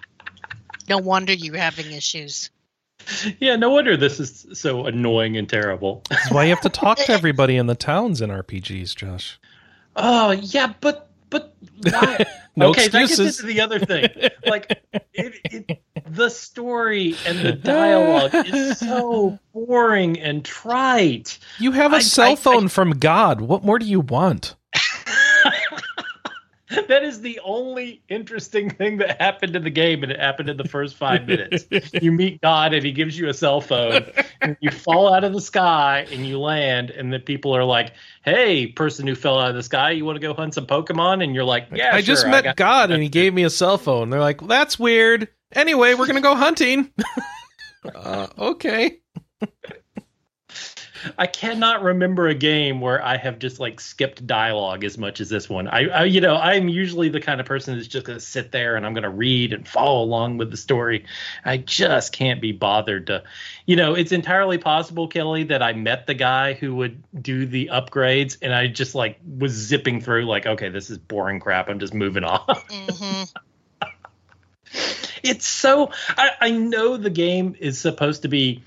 No wonder you're having issues. Yeah, no wonder this is so annoying and terrible. That's why you have to talk to everybody in the towns in RPGs, Josh. Oh yeah, but but why? No okay, that excuses. gets into the other thing. Like it, it, the story and the dialogue is so boring and trite. You have a I- cell I- phone from God. What more do you want? that is the only interesting thing that happened in the game, and it happened in the first five minutes. you meet God, and He gives you a cell phone. and you fall out of the sky, and you land, and the people are like, "Hey, person who fell out of the sky, you want to go hunt some Pokemon?" And you're like, "Yeah, I just met got- God and he gave me a cell phone. They're like, that's weird. Anyway, we're going to go hunting. uh, okay. I cannot remember a game where I have just like skipped dialogue as much as this one. I, I you know, I'm usually the kind of person that's just going to sit there and I'm going to read and follow along with the story. I just can't be bothered to, you know, it's entirely possible, Kelley, that I met the guy who would do the upgrades and I just like was zipping through, like, okay, this is boring crap. I'm just moving on. hmm it's so I, I know the game is supposed to be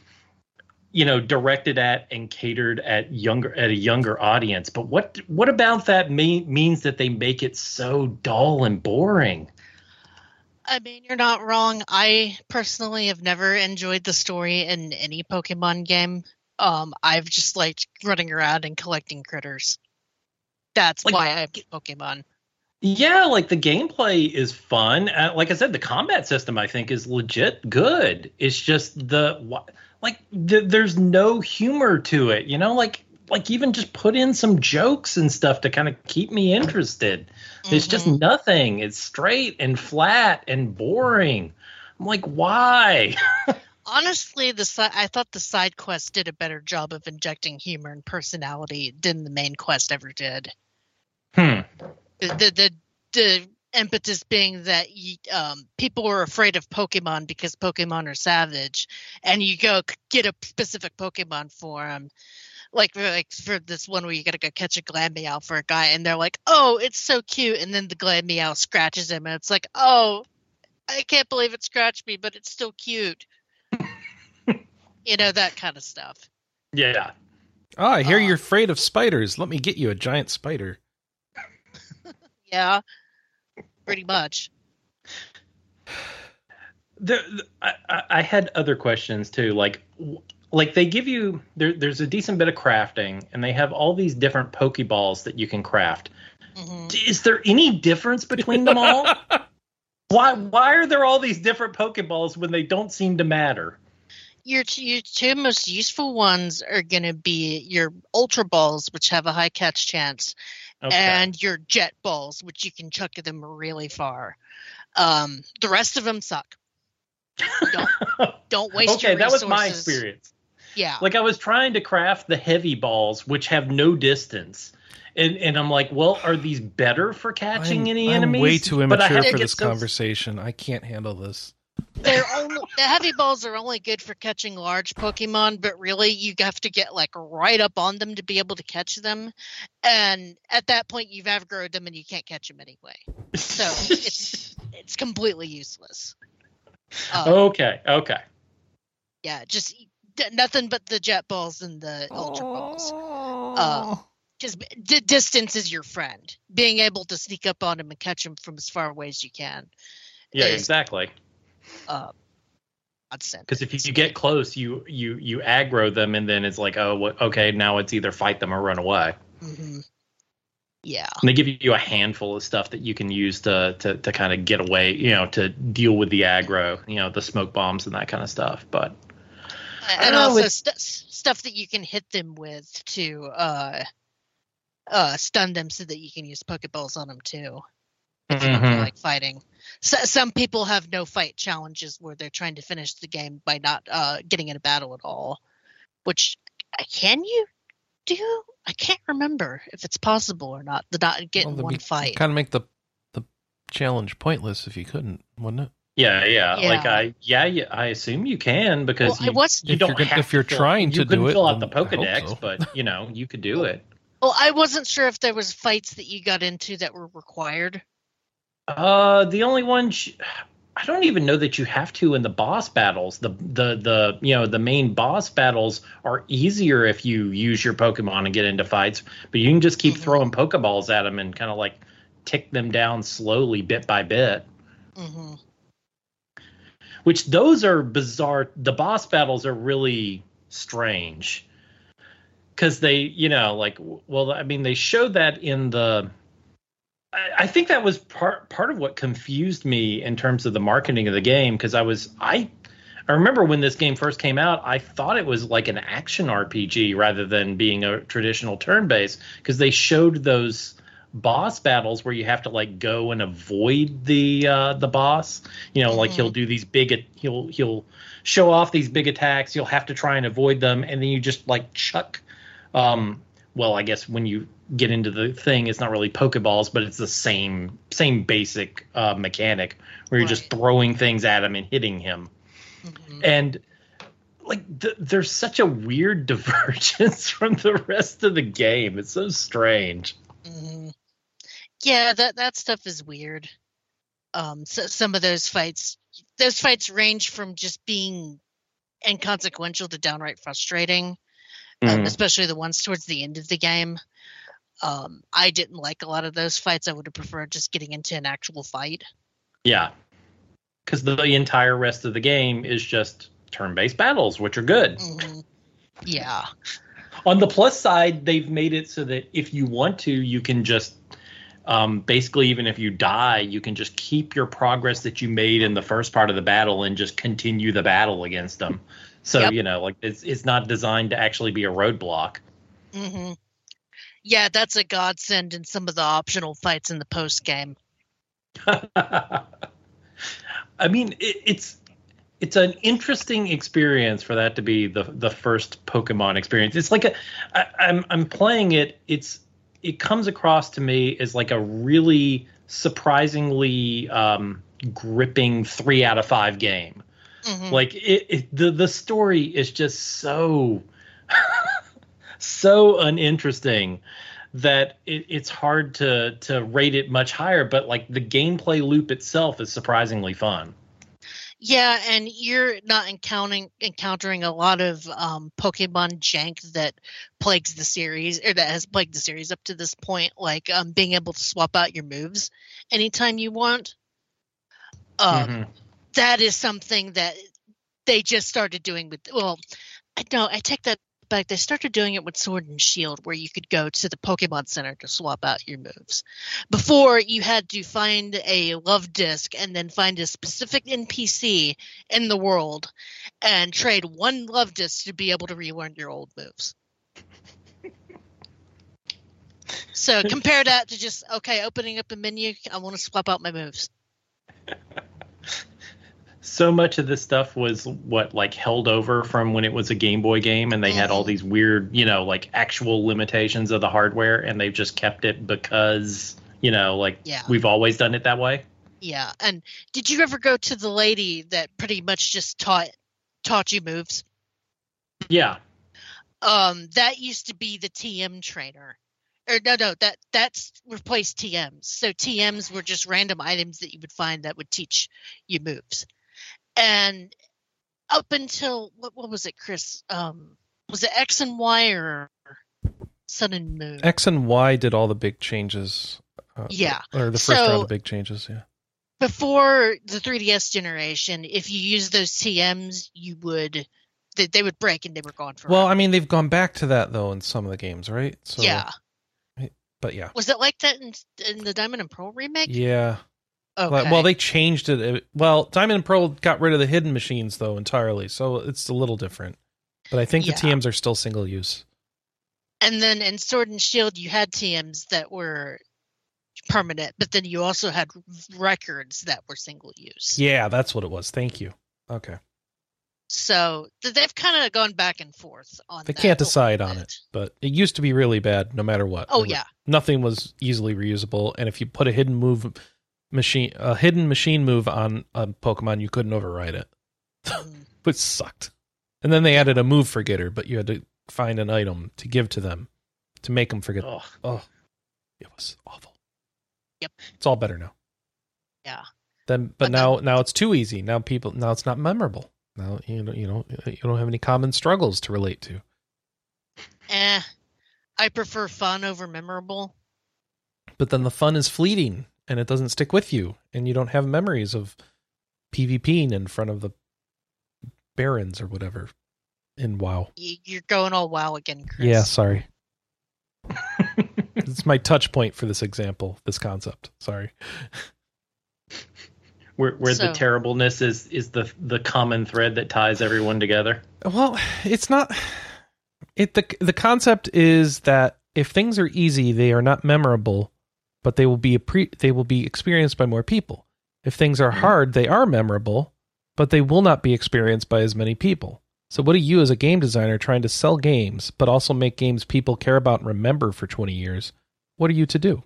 you know directed at and catered at younger at a younger audience but what what about that mean, means that they make it so dull and boring I mean, you're not wrong. I personally have never enjoyed the story in any Pokemon game. Um, I've just liked running around and collecting critters. That's Like- why I have Pokemon. yeah like the gameplay is fun uh, like i said the combat system i think is legit good it's just the like th- there's no humor to it you know like like even just put in some jokes and stuff to kind of keep me interested It's just Mhm. nothing. It's straight and flat and boring. I'm like, why? honestly the si- I thought the side quest did a better job of injecting humor and personality than the main quest ever did. Hmm. The the the, the impetus being that you, um, people were afraid of Pokemon because Pokemon are savage, and you go get a specific Pokemon for them. Like for, like for this one where you gotta go catch a Glameow for a guy, and they're like, "Oh, it's so cute," and then the Glameow scratches him, and it's like, "Oh, I can't believe it scratched me, but it's still cute." you know that kind of stuff. Yeah. Oh, I hear Uh, you're afraid of spiders. Let me get you a giant spider. Yeah, pretty much. There, I, I- had other questions too. Like, like they give you there. There's a decent bit of crafting, and they have all these different Pokeballs that you can craft. hmm Is there any difference between them all? why? Why are there all these different Pokeballs when they don't seem to matter? Your your two most useful ones are going to be your Ultra Balls, which have a high catch chance, Okay. and your Jet Balls, which you can chuck them really far. Um, the rest of them suck. Don't don't waste okay, your that resources. was my experience. Yeah, like I was trying to craft the heavy balls, which have no distance, and and I'm like, well, are these better for catching I'm, any I'm enemies? way too immature for this those- conversation. I can't handle this. They're only the heavy balls are only good for catching large Pokemon, but really you have to get like right up on them to be able to catch them, and at that point you've outgrown them and you can't catch them anyway. So it's it's completely useless. Um, okay, okay. Yeah, just d- nothing but the jet balls and the ultra balls. Uh, Because d- distance is your friend. Being able to sneak up on them and catch them from as far away as you can. Yeah, is- exactly. Uh, godsend. Because if you, you get close, you you you aggro them, and then it's like, oh, what, okay, now it's either fight them or run away. hmm Yeah. And they give you a handful of stuff that you can use to to, to kind of get away, you know, to deal with the aggro, you know, the smoke bombs and that kind of stuff. But and know, also it's- st- stuff that you can hit them with to uh uh stun them so that you can use pokeballs on them too if you don't feel like fighting so, some people have no fight challenges where they're trying to finish the game by not uh getting in a battle at all which uh, can you do i can't remember if it's possible or not to not get in one fight Kind of make the the challenge pointless if you couldn't, wouldn't it? yeah, yeah, Yeah. like I yeah, yeah, I assume you can because Well, I you, was- you If don't you're gonna- have if you're to fill- trying you to do couldn't it, fill out the then I Pokedex, so. but you know you could do it. well i wasn't sure if there was fights that you got into that were required Uh, the only one sh- I don't even know that you have to in the boss battles. The the the you know the main boss battles are easier if you use your Pokemon and get into fights, but you can just keep Mhm. throwing Pokeballs at them and kind of like tick them down slowly, bit by bit. hmm Which those are bizarre. The boss battles are really strange because they you know like well I mean they showed that in the I, think that was part part of what confused me in terms of the marketing of the game because I was I I remember when this game first came out I thought it was like an action RPG rather than being a traditional turn based because they showed those boss battles where you have to like go and avoid the uh the boss you know like Mhm. he'll do these big he'll he'll show off these big attacks you'll have to try and avoid them and then you just like chuck um well i guess when you get into the thing it's not really pokeballs but it's the same same basic uh mechanic where you're just throwing things at him and hitting him hmm and like th- there's such a weird divergence from the rest of the game it's so strange hmm Yeah, that that stuff is weird. Um, so some of those fights, those fights range from just being inconsequential to downright frustrating, um, Mhm. especially the ones towards the end of the game. Um, I didn't like a lot of those fights. I would have preferred just getting into an actual fight. Yeah. Because the entire rest of the game is just turn based battles, which are good. Mhm. Yeah, On the plus side, they've made it so that if you want to, you can just um, basically, even if you die, you can just keep your progress that you made in the first part of the battle and just continue the battle against them. So, Yep. you know, like it's, it's not designed to actually be a roadblock. hmm yeah, that's a godsend in some of the optional fights in the post game. I mean, it, it's it's an interesting experience for that to be the the first Pokemon experience. It's like a I, I'm I'm playing it. It's it comes across to me as like a really surprisingly um, gripping three out of five game. Mhm. Like it, it the the story is just so so uninteresting that it, it's hard to to rate it much higher. But like the gameplay loop itself is surprisingly fun. Yeah, and you're not encountering encountering a lot of um, Pokemon jank that plagues the series, or that has plagued the series up to this point, like um, being able to swap out your moves anytime you want. Um, Mhm. That is something that they just started doing with. Well, I no, I take that back. They started doing it with Sword and Shield, where you could go to the Pokemon Center to swap out your moves. Before, you had to find a love disc and then find a specific NPC in the world and trade one love disc to be able to relearn your old moves. So compare that to just okay, opening up a menu. I want to swap out my moves. so much of this stuff was what like held over from when it was a Game Boy game, and they had all Mhm. these weird, you know, like actual limitations of the hardware, and they've just kept it because you know, like Yeah. we've always done it that way. Yeah, and did you ever go to the lady that pretty much just taught taught you moves? Yeah. Um, that used to be the TM trainer. Or no, no, that that's replaced TMs. So TMs were just random items that you would find that would teach you moves. And up until what what was it, Chris? Um, was it X and Y or Sun and Moon? X and Y did all the big changes. Uh, Yeah. Or the first So- round of big changes, yeah. before the 3ds generation if you use those tms you would they, they would break and they were gone forever Well, I mean, they've gone back to that though in some of the games, right? So, yeah But yeah, Was it like that in, in the Diamond and Pearl remake? yeah. Okay. Well, they changed it. Well, Diamond and Pearl got rid of the hidden machines though entirely, so it's a little different. But I think Yeah. the TMs are still single use. and then in Sword and Shield, you had TMs that were permanent, but then you also had records that were single use. Yeah, that's what it was. Thank you. Okay, So they've kind of gone back and forth on. That. They can't decide on it, but it used to be really bad, no matter what. Oh yeah, nothing was easily reusable, and if you put a hidden move machine, a hidden machine move on a Pokemon, you couldn't override it, Mm. which sucked. And then they added a move forgetter, but you had to find an item to give to them to make them forget. Ugh. Oh, it was awful. Yep. It's all better now. Yeah. Then, but, But now, now it's too easy. Now people, now it's not memorable. Now you know, you know, you don't have any common struggles to relate to. eh. I prefer fun over memorable. But then the fun is fleeting, and it doesn't stick with you, and you don't have memories of PvPing in front of the barons or whatever in WoW. You, you're going all wow again, Chris. Yeah, sorry. it's my touch point for this example, this concept. Sorry. Where where So- the terribleness is is the the common thread that ties everyone together. Well, it's not. It the the concept is that if things are easy, they are not memorable, but they will be appre- they will be experienced by more people. If things are Mhm. hard, they are memorable, but they will not be experienced by as many people. So, what are you as a game designer trying to sell games, but also make games people care about and remember for twenty years? What are you to do?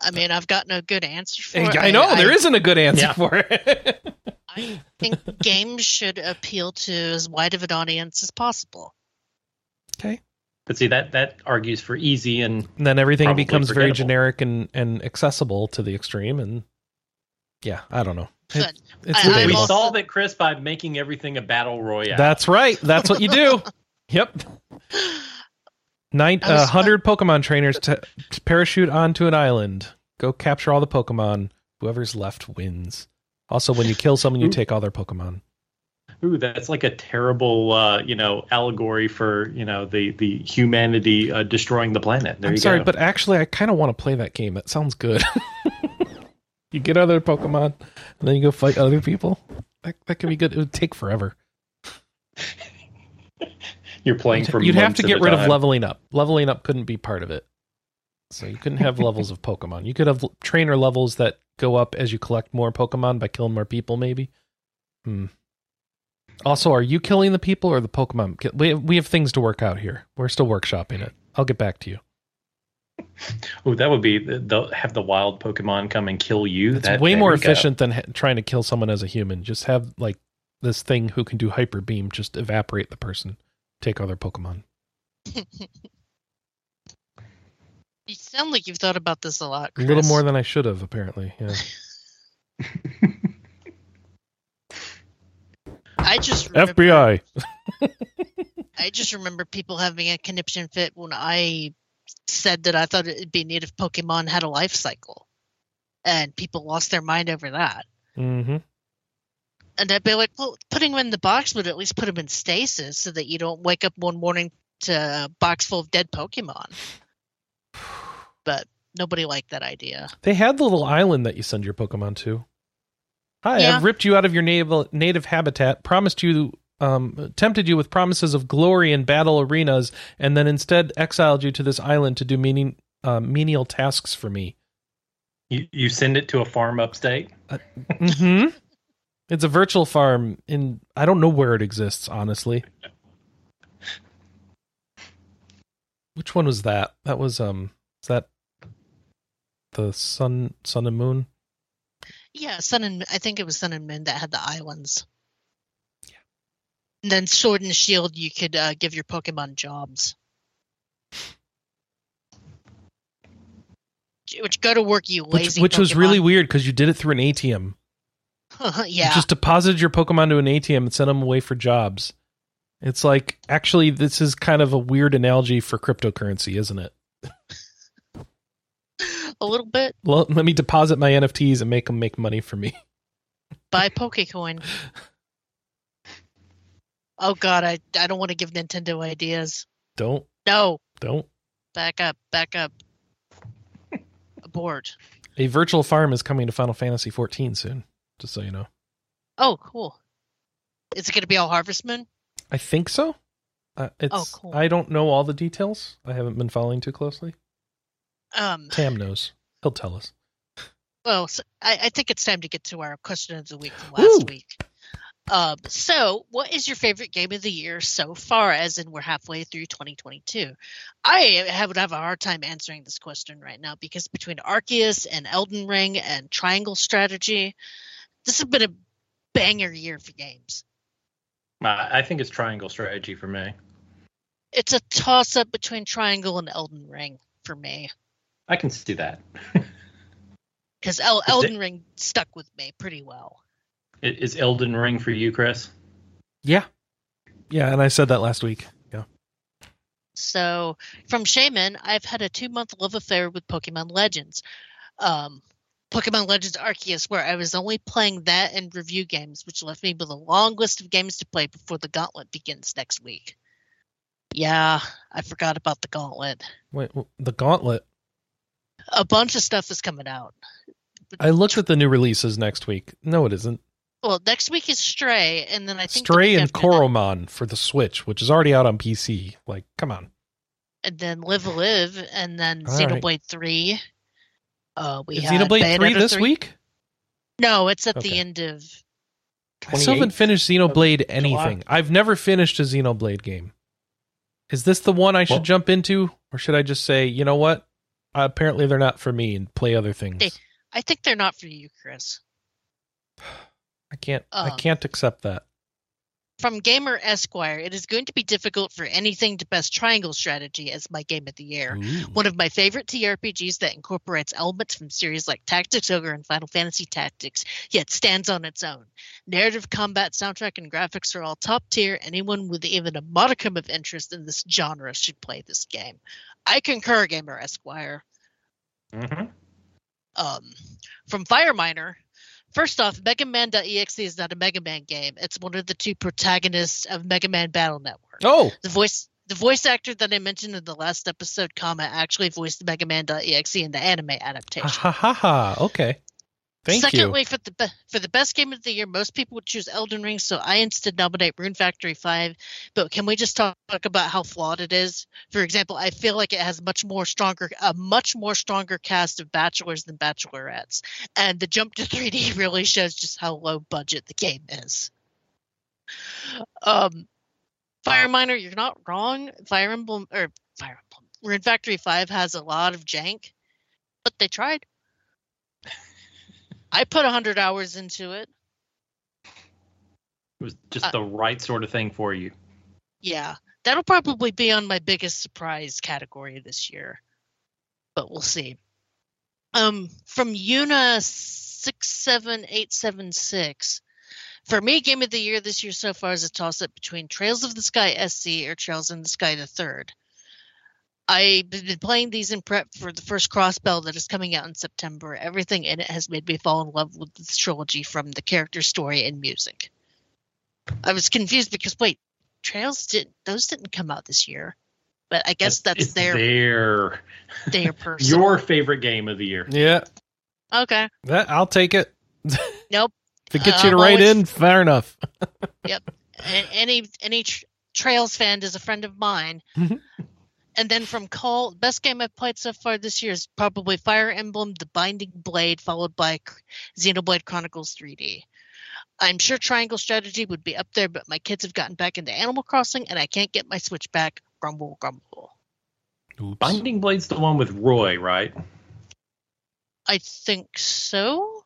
I mean, I've got no good answer for it. I know there isn't a good answer Yeah. for it. I think games should appeal to as wide of an audience as possible. okay. But see that that argues for easy and And then everything becomes very generic and, and accessible to the extreme and yeah i don't know. It- it's I- we also- solve it, Chris, by making everything a battle royale. that's right. That's what you do. Yep. Nine, I was- uh, 100 pokemon trainers to, to parachute onto an island. Go capture all the pokemon. Whoever's left wins. Also when you kill someone you take all their pokemon Ooh, that's like a terrible, uh, you know, allegory for you know the the humanity uh, destroying the planet. There i'm sorry go. but actually i kind of want to play that game that sounds good you get other pokemon and then you go fight other people that, that could be good it would take forever you're playing for You'd have to get rid of leveling up. Leveling up couldn't be part of it. So you couldn't have levels of Pokemon. You could have trainer levels that go up as you collect more Pokemon by killing more people, maybe. Hmm. Also, are you killing the people or the Pokemon? We have, we have things to work out here. We're still workshopping it. I'll get back to you. Oh, that would be the, the have the wild Pokemon come and kill you. It's That- way more you go. efficient than ha- trying to kill someone as a human. Just have like this thing who can do hyper beam, just evaporate the person, take all their Pokemon. You sound like you've thought about this a lot. A little more than I should have, apparently. Yeah. I just remember, FBI. I just remember people having a conniption fit when I said that I thought it'd be neat if Pokemon had a life cycle, and people lost their mind over that. Mm-hmm. And I'd be like, well, putting them in the box would at least put them in stasis so that you don't wake up one morning to a box full of dead Pokemon. But nobody liked that idea. They had the little island that you send your Pokemon to. Hi, Yeah. I've ripped you out of your native native habitat, promised you, um, tempted you with promises of glory in battle arenas, and then instead exiled you to this island to do meaning, uh, menial tasks for me. You you send it to a farm upstate. hmm It's a virtual farm in. I don't know where it exists, honestly. Which one was that? That was um. Is that the sun, sun and moon? Yeah, Sun and I think it was Sun and Moon that had the islands. Yeah. And then Sword and Shield, you could uh, give your Pokemon jobs. Which go to work, you lazy. which was really weird because you did it through an ATM. yeah. You just deposited your Pokemon to an ATM and sent them away for jobs. It's like actually, this is kind of a weird analogy for cryptocurrency, isn't it? A little bit. Well, let me deposit my NFTs and make them make money for me. Buy Pokecoin. Oh God, I I don't want to give Nintendo ideas. Don't, No, don't. back up, back up. Aboard. A virtual farm is coming to Final Fantasy 14 soon, just so you know. Oh, cool. Is it going to be all Harvest Moon? I think so. Uh, it's, Oh, cool. I don't know all the details. I haven't been following too closely. Um, Tam knows. He'll tell us. well, so I, I think it's time to get to our question of the week from last Woo! week. Um, so, what is your favorite game of the year so far? As in, we're halfway through 2022. I have, would have a hard time answering this question right now because between Arceus and Elden Ring and Triangle Strategy, this has been a banger year for games. I I think it's triangle strategy for me. It's a toss up between Triangle and Elden Ring for me I can see that. because El- it- Elden Ring stuck with me pretty well. Is Elden Ring for you, Chris? Yeah. Yeah, and I said that last week. Yeah. So from Shaman, I've had a two month love affair with Pokemon Legends. Um, Pokemon Legends Arceus, where I was only playing that and review games, which left me with a long list of games to play before the Gauntlet begins next week. Yeah, I forgot about the Gauntlet. Wait, w- the Gauntlet. A bunch of stuff is coming out. I looked at the new releases next week. No, it isn't. Well, next week is Stray, and then I think Stray and after that- for the Switch, which is already out on PC. Like, come on. and then Live Live, and then All right. Xenoblade Three. Uh, we Is had Xenoblade 3 this 3. week? No, it's at the end of. I still haven't finished Xenoblade July. anything. I've never finished a Xenoblade game. Is this the one I should Well- jump into? Or should I just say, you know what? Uh, apparently they're not for me and play other things. Hey. I think they're not for you, Chris. I can't I Um, can't accept that. From Gamer Esquire, it is going to be difficult for anything to best Triangle Strategy as my game of the year. Ooh. One of my favorite TRPGs that incorporates elements from series like Tactics Ogre and Final Fantasy Tactics, yet stands on its own. Narrative, combat, soundtrack, and graphics are all top tier. Anyone with even a modicum of interest in this genre should play this game. I concur, Gamer Esquire. hmm Um, from Fireminer, first off, Mega Man.exe is not a Mega Man game. It's one of the two protagonists of Mega Man Battle Network. Oh, The voice the voice actor that I mentioned in the last episode, comma, actually voiced Mega Man.exe in the anime adaptation. ha ha ha. Okay. Thank Secondly, for the for the best game of the year, most people would choose Elden Ring, so I instead nominate Rune Factory Five. But can we just talk about how flawed it is? For example, I feel like it has much more stronger a much more stronger cast of bachelors than bachelorettes, and the jump to 3D really shows just how low budget the game is. Um, Fire Miner, you're not wrong. Fire Emblem or Fire Emblem Rune Factory Five has a lot of jank, but they tried. I put hundred hours into it. It was just Uh, the right sort of thing for you. Yeah, that'll probably be on my biggest surprise category this year, but we'll see. Um, from Una six seven eight seven six. For me, game of the year this year so far is a toss up between Trails of the Sky SC or Trails in the Sky the Third. I've been playing these in prep for the first crossbell that is coming out in September. Everything in it has made me fall in love with this trilogy from the character story and music. I was confused because wait, Trails did those didn't come out this year, but I guess that's It's their their their person. your favorite game of the year. Yeah, okay. that I'll take it. Nope. If it gets Uh, you to I'm write always- in, fair enough. A- any any tr- Trails fan is a friend of mine. And then from Cole, best game I've played so far this year is probably Fire Emblem: The Binding Blade, followed by Xenoblade Chronicles 3D. I'm sure Triangle Strategy would be up there, but my kids have gotten back into Animal Crossing, and I can't get my Switch back. Grumble, grumble. Oops. Binding Blade's the one with Roy, right? I think so.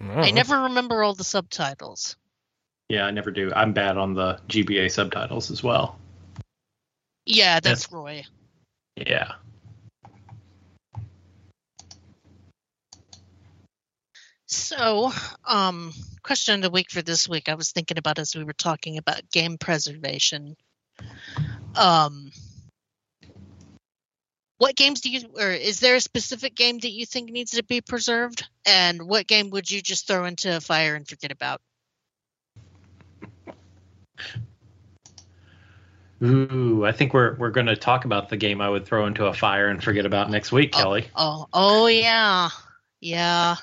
Oh. I Oh. never remember all the subtitles. Yeah, I never do. I'm bad on the GBA subtitles as well. Yeah, that's Roy. Yeah. So, um, question of the week for this week, I was thinking about as we were talking about game preservation. Um, what games do you, or is there a specific game that you think needs to be preserved? And what game would you just throw into a fire and forget about? Ooh, I think we're we're going to talk about the game I would throw into a fire and forget about next week, Kelly. Oh, oh yeah, yeah.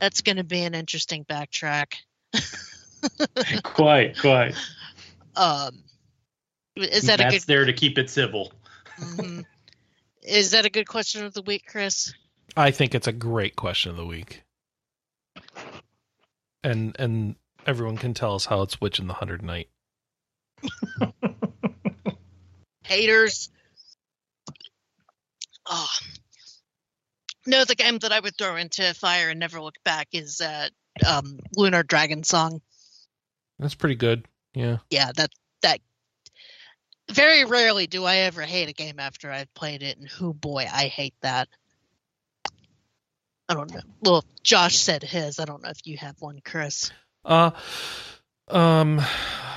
That's going to be an interesting backtrack. quite, quite. Um, is that That's a good? there to keep it civil. mhm. Is that a good question of the week, Chris? I think it's a great question of the week. And and everyone can tell us how it's Witch in the Hundred Knight. Haters. Oh. No, the game that I would throw into fire and never look back is uh, um, Lunar Dragon Song. That's pretty good. Yeah. yeah, that that very rarely do I ever hate a game after I've played it, and who boy, I hate that. I don't know. Well, Josh said his. I don't know if you have one, Chris. Uh um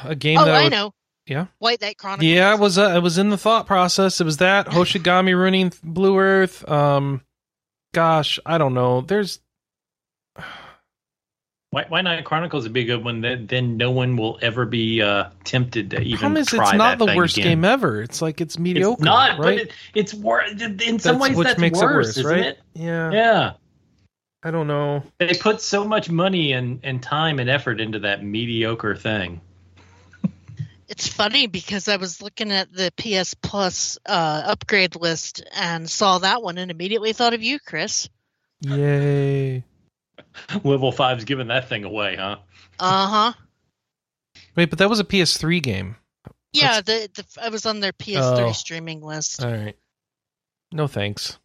a game oh, that I, would- know. Yeah? White Knight Chronicles. Yeah, it was uh, it was in the thought process. It was that Hoshigami ruining Blue Earth. Um gosh, I don't know. There's Why, why not Chronicles would be a good one? Then, then no one will ever be uh, tempted to even problem is try it's not the worst again. game ever. It's like it's mediocre, It's not, right? but it, it's worse. In some That's ways, which that's makes worse, it worse, isn't right? it? Yeah. Yeah. I don't know. They put so much money and, and time and effort into that mediocre thing. It's funny because I was looking at the PS Plus uh, upgrade list and saw that one, and immediately thought of you, Chris. Yay. Level five's giving that thing away, huh? Uh huh. Wait, but that was a PS3 game. Yeah, the, the I was on their PS3 Oh. streaming list. All right. No thanks.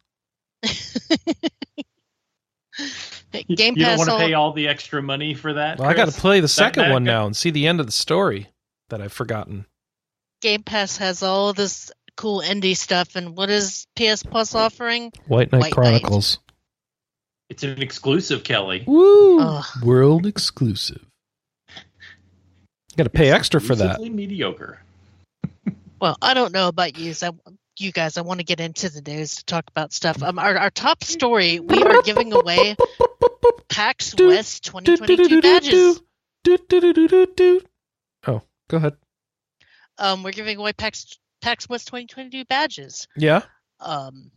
Game you Pass. don't want to all- pay all the extra money for that. Well, I got to play the second that one good? now and see the end of the story that I've forgotten. Game Pass has all this cool indie stuff, and what is PS Plus offering? White Knight White Knight. Chronicles. It's an exclusive, Kelly. Woo! Ugh. World exclusive. Got to pay extra for that. Mediocre. Well, I don't know about you, I, you guys. I want to get into the news to talk about stuff. Um, our, our top story: we are giving away PAX Do, West 2022 badges. Oh, go ahead. Um, we're giving away PAX PAX West 2022 badges. Yeah. Um,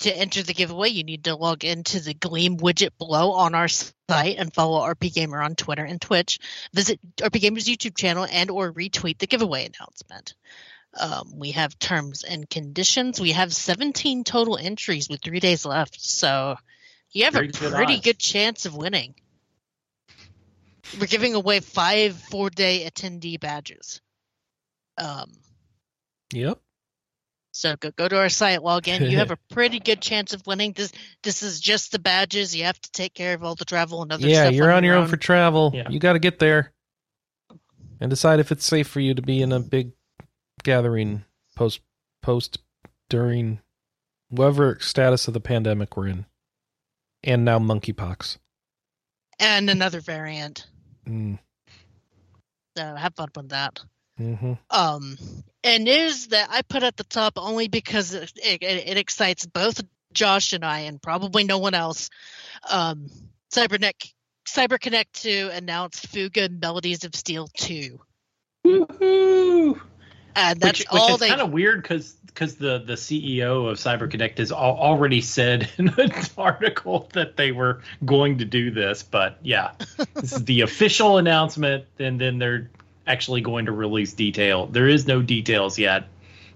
to enter the giveaway, you need to log into the Gleam widget below on our site and follow RPGamer on Twitter and Twitch. Visit RPGamer's YouTube channel and or retweet the giveaway announcement. Um, we have terms and conditions. We have 17 total entries with three days left, so you have Pretty a pretty odds. good chance of winning. We're giving away five four-day attendee badges. Um, Yep. so go go to our site, log in. You have a pretty good chance of winning. This this is just the badges. You have to take care of all the travel and other stuff. Yeah, stuff. you're on your own for travel. Yeah. You got to get there and decide if it's safe for you to be in a big gathering post post during whatever status of the pandemic we're in, and now monkeypox. and another variant. Mm, So have fun with that. hmm Um, and news that I put at the top only because it, it, it excites both Josh and I, and probably no one else. Um, Cyberneck CyberConnect 2 announced Fuga Melodies of Steel 2. Woohoo! And that's which, which all is they kind of weird because the the CEO of CyberConnect has al- already said in an article that they were going to do this, but yeah, this is the official announcement, and then they're actually going to release detail. There is no details yet,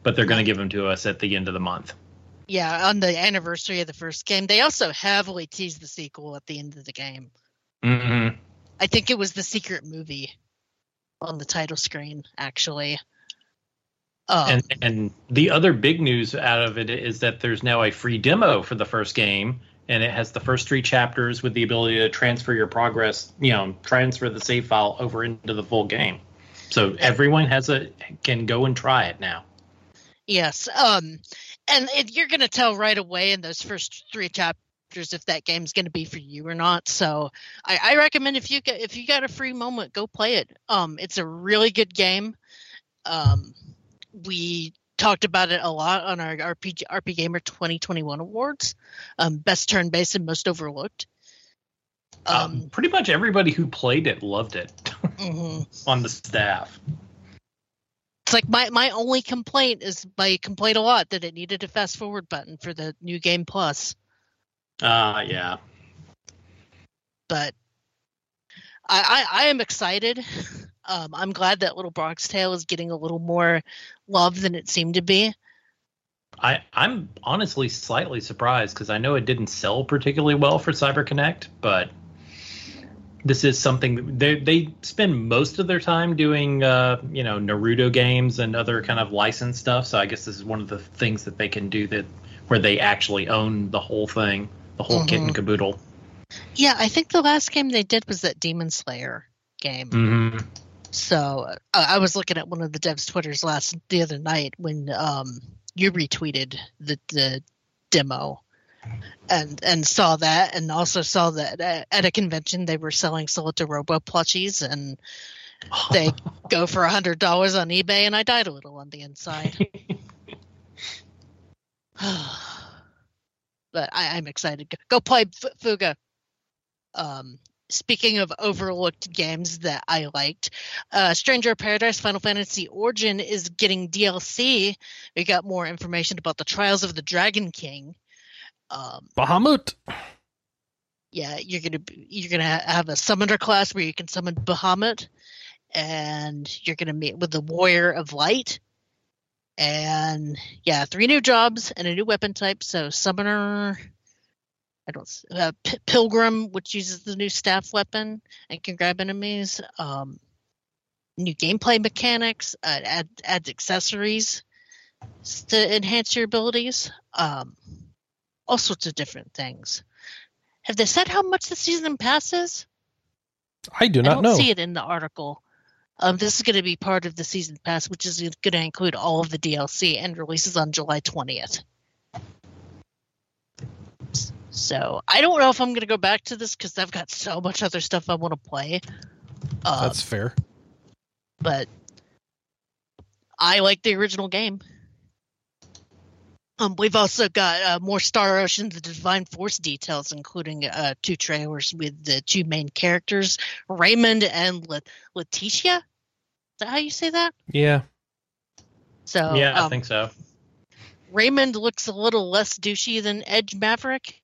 but they're going to give them to us at the end of the month. Yeah, on the anniversary of the first game. They also heavily teased the sequel at the end of the game. Mm-hmm. I think it was the secret movie on the title screen, actually. Um, And and the other big news out of it is that there's now a free demo for the first game, and it has the first three chapters with the ability to transfer your progress, you know, transfer the save file over into the full game. So everyone has a can go and try it now. yes. Um, and it, you're going to tell right away in those first three chapters if that game's going to be for you or not. So I, I recommend if you get, if you got a free moment, go play it. Um, it's a really good game. Um, we talked about it a lot on our RPG RPGamer 2021 awards. Um, best turn based and most overlooked. Um, pretty much everybody who played it loved it mhm. on the staff. It's like my my only complaint is my complaint a lot that it needed a fast forward button for the new game plus. Uh yeah. But I I, I am excited. Um, I'm glad that Little Bronx Tale is getting a little more love than it seemed to be. I, I'm honestly slightly surprised because I know it didn't sell particularly well for CyberConnect, but this is something they they spend most of their time doing, uh, you know, Naruto games and other kind of licensed stuff. So I guess this is one of the things that they can do that where they actually own the whole thing, the whole kit and caboodle. Yeah, I think the last game they did was that Demon Slayer game. Mm-hmm. So uh, I was looking at one of the devs' twitters last the other night when um, you retweeted the the demo, and and saw that, and also saw that at, a convention they were selling Solatorobo plushies, and they go for a hundred dollars on eBay, and I died a little on the inside. but I, I'm excited. Go, go play F- Fuga. Um, speaking of overlooked games that I liked, uh, Stranger of Paradise Final Fantasy Origin is getting DLC. We got more information about the Trials of the Dragon King. Um, Bahamut. yeah, you're gonna be, you're gonna have a summoner class where you can summon Bahamut, and you're gonna meet with the Warrior of Light. And yeah, three new jobs and a new weapon type. So summoner, I don't uh, P- Pilgrim, which uses the new staff weapon and can grab enemies. Um, new gameplay mechanics, uh, add adds accessories to enhance your abilities. Um, all sorts of different things. Have they said how much the season passes? I do I not don't know. see it in the article. Um, this is going to be part of the season pass, which is going to include all of the DLC and releases on July 20th. So I don't know if I'm going to go back to this because I've got so much other stuff I want to play. Um, That's fair. but I like the original game. Um, we've also got uh, more Star Ocean: The Divine Force details, including uh, two trailers with the two main characters, Raymond and La- Laeticia. Is that how you say that? Yeah. So yeah, I um, think so. Raymond looks a little less douchey than Edge Maverick,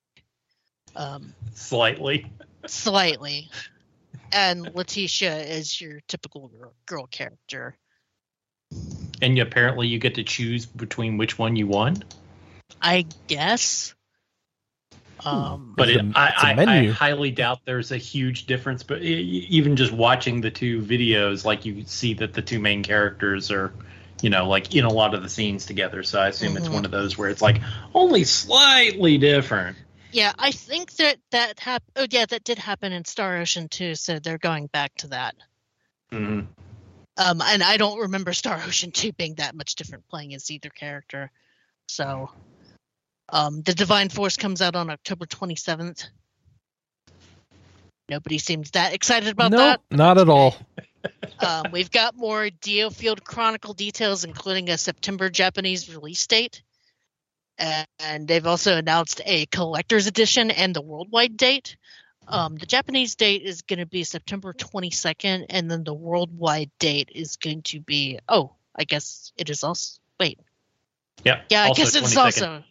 um, Slightly. slightly, and Laeticia is your typical girl, girl character. And you, apparently you get to choose between which one you want. I guess. Um, But It's it, a- I, it's a I, I highly doubt there's a huge difference. But e- even just watching the two videos, like you see that the two main characters are, you know, like in a lot of the scenes together. So I assume it's Mhm. one of those where it's like only slightly different. Yeah, I think that that hap- Oh, yeah, that did happen in Star Ocean too. So they're going back to that. Mhm. Um, and I don't remember Star Ocean two being that much different playing as either character. So, um, the Divine Force comes out on October twenty seventh. Nobody seems that excited about no, that. not at all. um, we've got more DioField Chronicle details, including a September Japanese release date. And, they've also announced a collector's edition and the worldwide date. Um, the Japanese date is going to be September 22nd, and then the worldwide date is going to be, oh, I guess it is also, wait. Yeah. Yeah, I guess it's 22nd. also,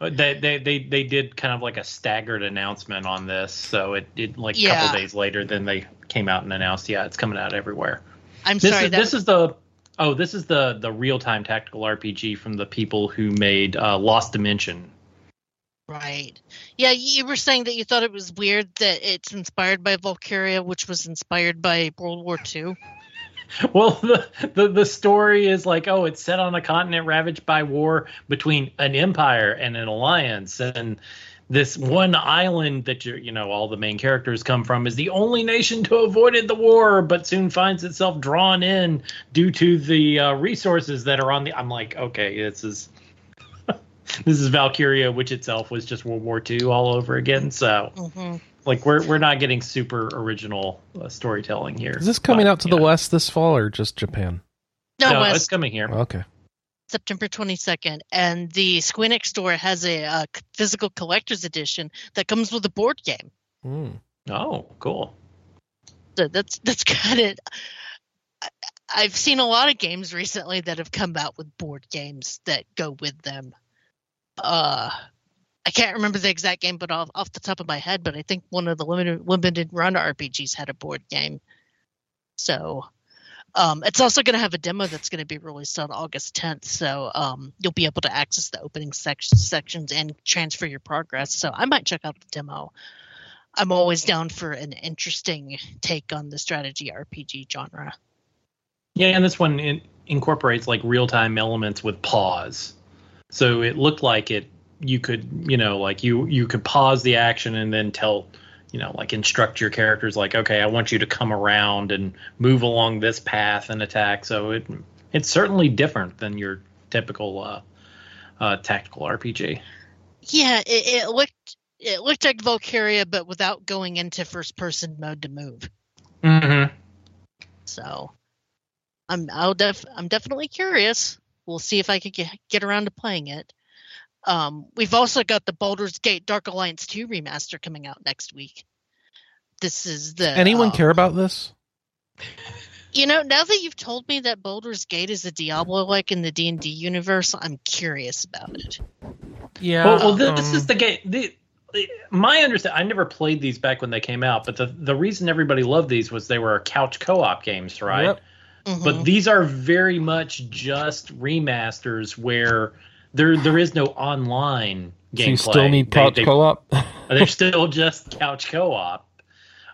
Uh, They, they they they did kind of like a staggered announcement on this, so it did like a Yeah. couple days later. Then they came out and announced, yeah, it's coming out everywhere. I'm This sorry, is that, this is the oh this is the the real time tactical RPG from the people who made uh, Lost Dimension. right. Yeah, you were saying that you thought it was weird that it's inspired by Valkyria, which was inspired by World War II. Well, the, the the story is like, oh, it's set on a continent ravaged by war between an empire and an alliance, and this one island that you you know all the main characters come from is the only nation to avoided the war, but soon finds itself drawn in due to the uh, resources that are on the. I'm like, okay, this is. this is Valkyria, which itself was just World War II all over again. So, hmm like, we're we're not getting super original uh, storytelling here. Is this coming But, out to the know. West this fall or just Japan? No, No, Wes, it's coming here. Okay. September 22nd, and the Squeenix store has a, uh physical collector's edition that comes with a board game. Hmm. Oh, cool. So that's that's kind of. I've seen a lot of games recently that have come out with board games that go with them. Uh, I can't remember the exact game, but off, off the top of my head, but I think one of the limited limited run RPGs had a board game. So, um, it's also going to have a demo that's going to be released on August 10th. So, um, you'll be able to access the opening sec- sections and transfer your progress. So, I might check out the demo. I'm always down for an interesting take on the strategy RPG genre. Yeah, and this one in, incorporates like real time elements with pause. So it looked like it you could you know like you you could pause the action and then tell you know like instruct your characters like okay I want you to come around and move along this path and attack. So it it's certainly different than your typical uh, uh, tactical RPG. Yeah, it, it looked it looked like Valkyria, but without going into first person mode to move. Mm-hmm. So I'm I'll def I'm definitely curious. We'll see if I can get, get around to playing it. Um, we've also got the Baldur's Gate Dark Alliance 2 remaster coming out next week. This is the Anyone um, care about this? You know, now that you've told me that Baldur's Gate is a Diablo like in the D and D universe, I'm curious about it. Yeah. Well, well this um, is the game. The, the- my understanding. I never played these back when they came out, but the the reason everybody loved these was they were couch co-op games, right? Yep. Mhm. But these are very much just remasters where there there is no online So gameplay. you still need couch co-op. They're still just couch co-op.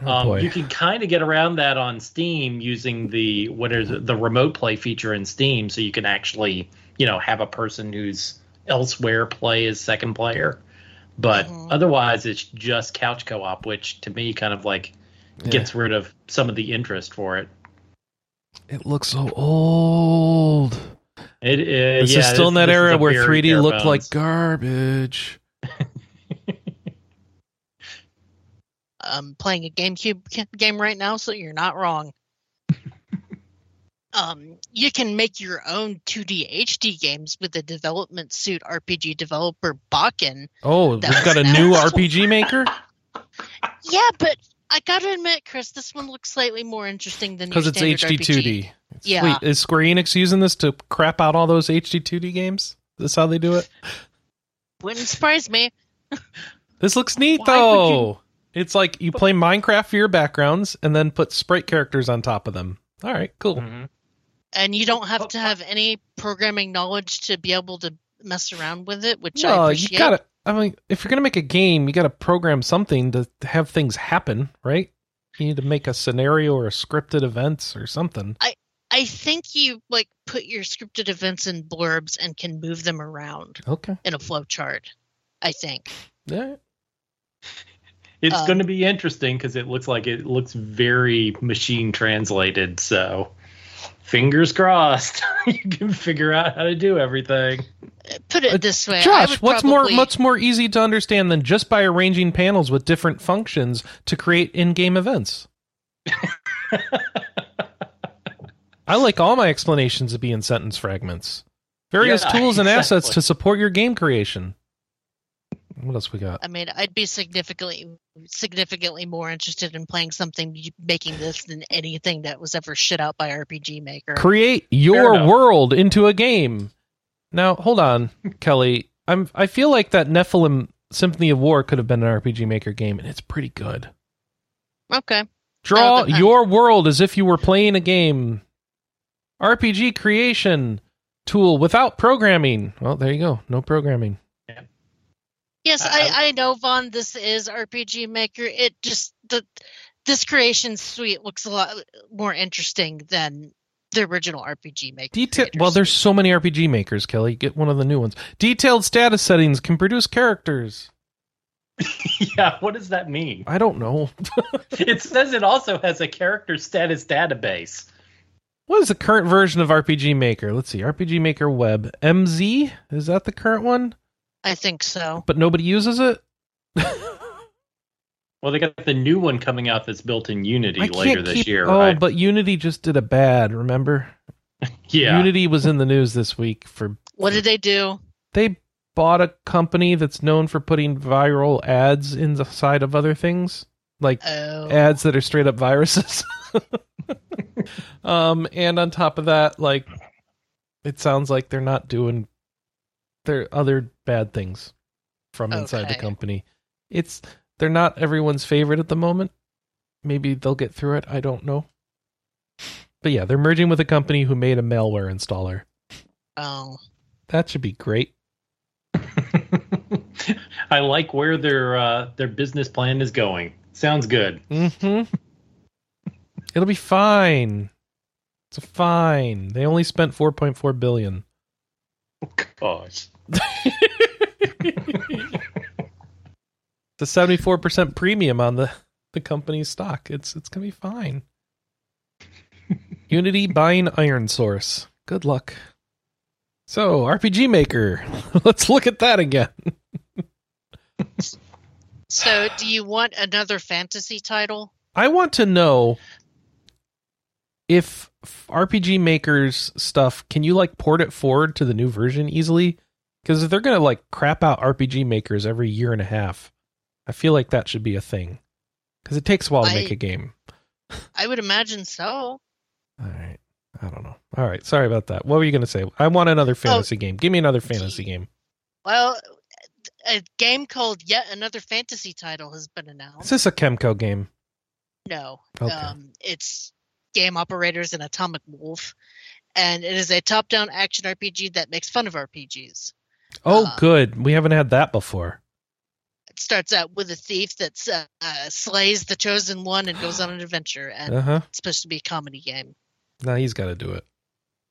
Oh, um, boy. you can kind of get around that on Steam using the what is it, the remote play feature in Steam, so you can actually you know have a person who's elsewhere play as second player. But Mhm. otherwise, it's just couch co-op, which to me kind of like Yeah. gets rid of some of the interest for it. It looks so old. It uh, This yeah, is still in that this era where 3D bare looked like garbage. I'm playing a GameCube game right now, so you're not wrong. um, you can make your own 2D HD games with the development suit RPG developer Bakin. Oh, That we've got a was new. RPG maker Yeah, but I gotta admit, Chris, this one looks slightly more interesting than your because it's HD two D. Yeah. Wait, is Square Enix using this to crap out all those HD 2D games? Is this how they do it? Wouldn't surprise me. This looks neat Why would though. It's like you play Minecraft for your backgrounds and then put sprite characters on top of them. All right, cool. Mhm. And you don't have Oh, to have any programming knowledge to be able to mess around with it, which I No, you appreciate. gotta. I mean, if you're gonna make a game, you gotta program something to have things happen, right? You need to make a scenario or a scripted events or something. I I think you like put your scripted events in blurbs and can move them around Okay. in a flow chart. I think. Yeah. It's Um, going to be interesting because it looks like it looks very machine translated. So, fingers crossed, you can figure out how to do everything. Put it this way, I Josh, what's probably- more what's more easy to understand than just by arranging panels with different functions to create in-game events? I like all my explanations to be in sentence fragments. Various Yeah, tools and assets to support your game creation. What else we got? I mean, I'd be significantly significantly more interested in playing something making this than anything that was ever shit out by RPG Maker. Create your world into a game. Now, hold on, Kelly. I'm I feel like that Nephilim Symphony of War could have been an RPG Maker game, and it's pretty good. Okay. Draw Oh, your world as if you were playing a game. RPG creation tool without programming. Well, there you go. No programming. Yes, I- I, I know, Vaughn. This is RPG Maker. It just the this creation suite looks a lot more interesting than the original RPG Maker. Detail. creator Well, there's so many RPG makers, Kelly. Get one of the new ones. Detailed status settings can produce characters. yeah, what does that mean? I don't know. It says it also has a character status database. What is the current version of RPG Maker? Let's see. RPG Maker Web MZ is that the current one? I think so. But nobody uses it. Well, they got the new one coming out that's built in Unity I later can't this keep. year, oh, right? but Unity just did a bad. Remember? yeah. Unity was in the news this week for What did they do? they bought a company that's known for putting viral ads inside of other things, like Oh, ads that are straight up viruses. um, and on top of that, like, it sounds like they're not doing their other bad things from inside the company. It's they're not everyone's favorite at the moment. Maybe they'll get through it. I don't know. But yeah, they're merging with a company who made a malware installer. Oh, That should be great. I like where their uh, their business plan is going. Sounds good. hmm It'll be fine. It's fine. They only spent 4.4 billion. Oh, Gosh. It's a 74% premium on the the company's stock. It's it's going to be fine. Unity buying ironSource. Good luck. So, RPG Maker. Let's look at that again. so do you want another fantasy title? I want to know if RPG Maker's stuff, can you like port it forward to the new version easily? Because if they're going to like crap out RPG Makers every year and a half, I feel like that should be a thing. Because it takes a while to I- make a game. I would imagine so. All right. I don't know. All right. Sorry about that. What were you going to say? I want another fantasy game. Give me another fantasy game. Well, a game called Yet Another Fantasy Title has been announced. Is this a Kemco game? No, Okay. um, it's Game Operators and Atomic Wolf, and it is a top-down action RPG that makes fun of RPGs. Oh, Uh, good. We haven't had that before. It starts out with a thief that uh, slays the chosen one and goes on an adventure, and Uh huh. it's supposed to be a comedy game. Now he's got to do it.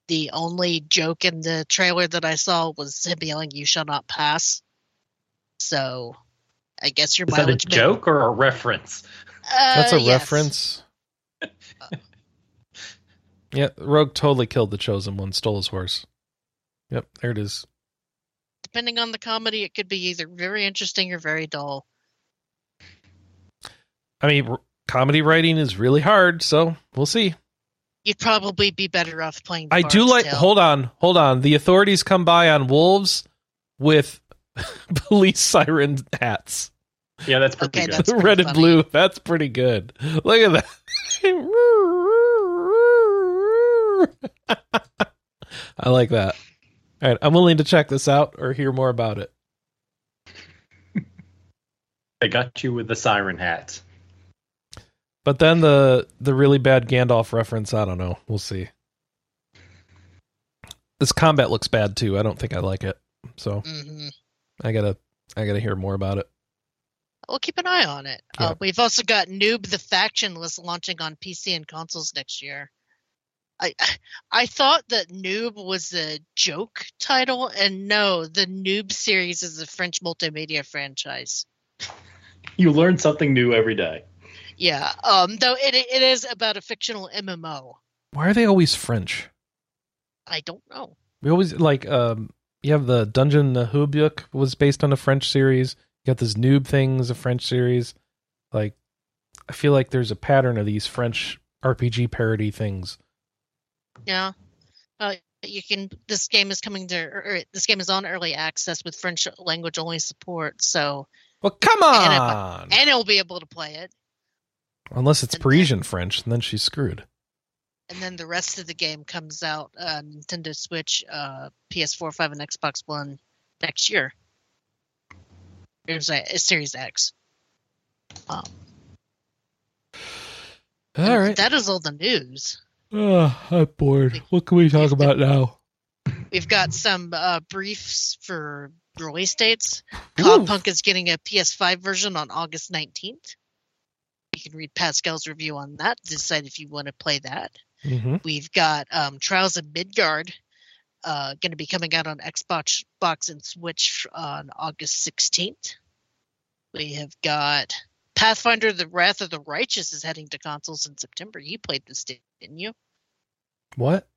The only joke in the trailer that I saw was him yelling, "You shall not pass." So, I guess your Is that a may- joke or a reference? Uh, That's a yes. reference. yeah, Rogue totally killed the chosen one, stole his horse. Yep, there it is. Depending on the comedy, it could be either very interesting or very dull. I mean, r- comedy writing is really hard, so we'll see. You'd probably be better off playing. The I do like. Tale. Hold on, hold on. The authorities come by on wolves with police siren hats, Yeah, that's pretty Okay, good. that's- pretty red and blue. That's pretty good. Look at that. I like that. All right, I'm willing to check this out or hear more about it. They got you with the siren hats. But then the the really bad Gandalf reference, I don't know. We'll see. This combat looks bad too. I don't think I like it. So hmm I gotta I gotta hear more about it. We'll keep an eye on it. Yeah. Uh, we've also got Noob the Factionless launching on PC and consoles next year. I I thought that Noob was a joke title, and no, the Noob series is a French multimedia franchise. You learn something new every day. Yeah, um, though it it is about a fictional MMO. Why are they always French? I don't know. We always like um you have the Dungeon Naheulbeuk was based on a French series. You got this noob thing is a French series. Like I feel like there's a pattern of these French RPG parody things. Yeah. Uh, you can. This game is coming to. Or, this game is on early access with French language only support. So, Well, come And if- on. and it'll be able to play it. Unless it's and then- Parisian French, and then she's screwed. And then the rest of the game comes out uh, Nintendo Switch, uh, PS4, 5, and Xbox One next year. There's a, a Series X. Um, all right. That is all the news. Oh, I'm bored. What can we talk about now? We've got some uh, briefs for release dates. Ooh. Cloudpunk is getting a PS5 version on August 19th. You can read Pascal's review on that to decide if you want to play that. hmm We've got um, Trials of Midgard uh, going to be coming out on Xbox box and Switch on August 16th. We have got Pathfinder: The Wrath of the Righteous is heading to consoles in September. You played this, didn't you? What?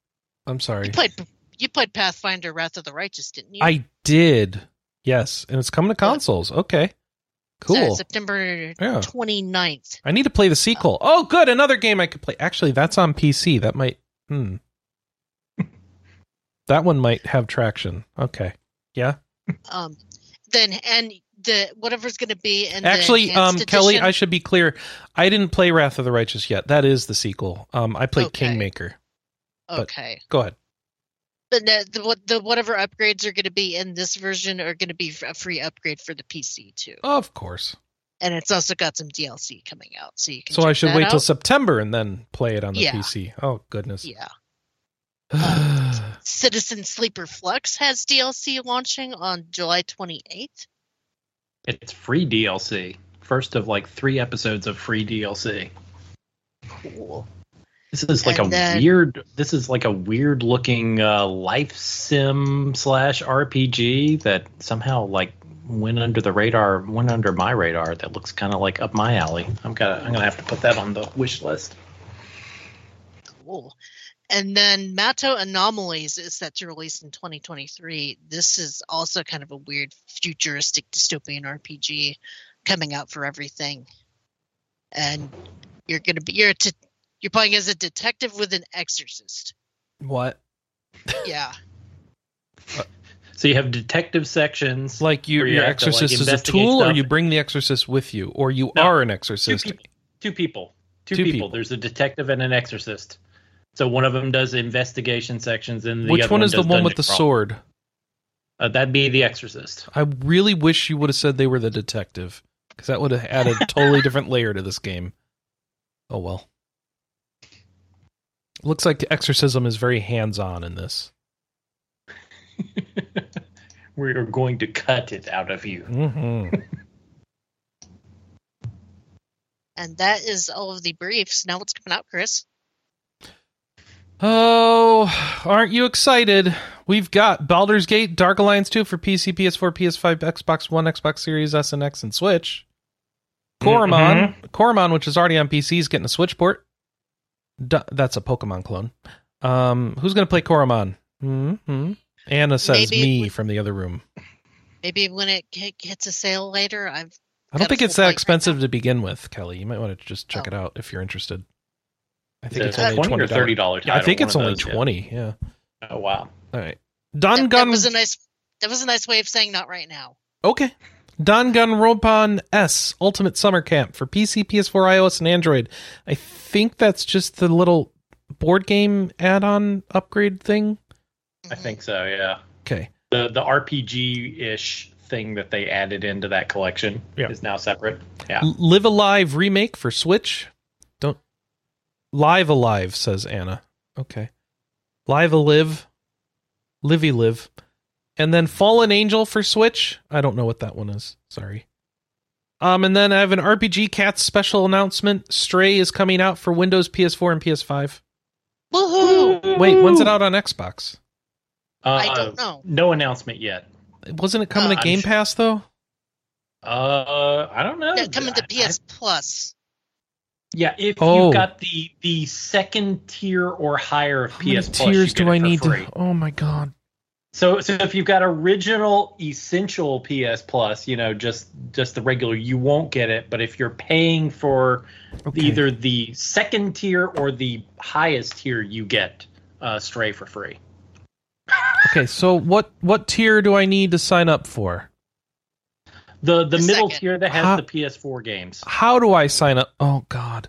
I'm sorry. You played you played Pathfinder: Wrath of the Righteous, didn't you? I did. Yes, and it's coming to consoles. Okay. So, Cool. September Yeah. 29th. I need to play the sequel. Oh, good, another game I could play. Actually, that's on PC. That might hmm. that one might have traction. Okay. Yeah. Um, then and the whatever's going to be in Actually, um, Kelly, I should be clear. I didn't play Wrath of the Righteous yet. That is the sequel. Um, I played Okay. Kingmaker. okay. Go ahead. But the, the the whatever upgrades are going to be in this version are going to be a free upgrade for the PC too, Of course. and it's also got some DLC coming out, so you can. So I should wait till. September and then play it on the Yeah. PC. Oh goodness. Yeah. Citizen Sleeper Flux has DLC launching on July 28th. It's free DLC. First of like three episodes of free DLC. Cool. This is like And a then- weird. This is like a weird looking uh, life sim slash RPG that somehow like went under the radar, went under my radar. That looks kind of like up my alley. I'm gonna I'm gonna have to put that on the wish list. Cool. And then Mato Anomalies is set to release in 2023. This is also kind of a weird futuristic dystopian RPG coming out for everything. And you're going to be you're to, you're playing as a detective with an exorcist. what? Yeah. So you have detective sections. Like you, Where you your have to, like, exorcist is a investigate tool, or you bring the exorcist with you, or you No, are an two, exorcist. two people. Two, Two people. people. There's a detective and an exorcist. So one of them does investigation sections, and the Which other one is the one with the crawl. sword? Uh, that'd be the exorcist. I really wish you would have said they were the detective, because that would have added a totally different layer to this game. Oh well. Looks like the exorcism is very hands-on in this. We're going to cut it out of you. hmm And that is all of the briefs. Now what's coming out, Chris? Oh, aren't you excited? We've got Baldur's Gate, Dark Alliance 2 for PC, PS4, PS5, Xbox One, Xbox Series S and X, and Switch. Coromon, Coromon, which is already on PC, is getting a Switch port. D- that's a Pokemon clone. Um, who's going to play Coromon? hmm Anna says Maybe me we- from the other room. Maybe when it hit- hits a sale later, I've I don't think it's that plate right expensive to begin with, Kelly. You might want to just check Oh. it out if you're interested. I think it it's only twenty or thirty dollars. Yeah, I think it's only twenty. Yeah. Oh wow. All right. that, Don that Gun. was a nice that was a nice way of saying not right now. Okay. Danganronpa S Ultimate Summer Camp for PC, PS4, iOS, and Android. I think that's just the little board game add-on upgrade thing. I think so. Yeah. Okay. The the RPG ish thing that they added into that collection Yeah. is now separate. Yeah. L- Live Alive remake for Switch. Don't Live Alive says Anna. Okay. Live Alive. Livy Live. And then Fallen Angel for Switch. I don't know what that one is. Sorry. Um, and then I have an RPG Cats special announcement. Stray is coming out for Windows, PS4, and PS5. Woohoo! Wait, when's it out on Xbox? I Uh, don't know. No announcement yet. Wasn't it coming Uh, to Game sure- Pass though? Uh, I don't know. They're coming to I- PS Plus. Yeah, if Oh. you've got the the second tier or higher of How PS Plus, tiers do I need free. to? Oh my god! So so if you've got original essential PS Plus, you know, just just the regular, you won't get it. But if you're paying for Okay. either the second tier or the highest tier, you get uh, Stray for free. Okay, so what what tier do I need to sign up for? The the, The middle second. tier that has How- the PS4 games. How do I sign up? Oh god.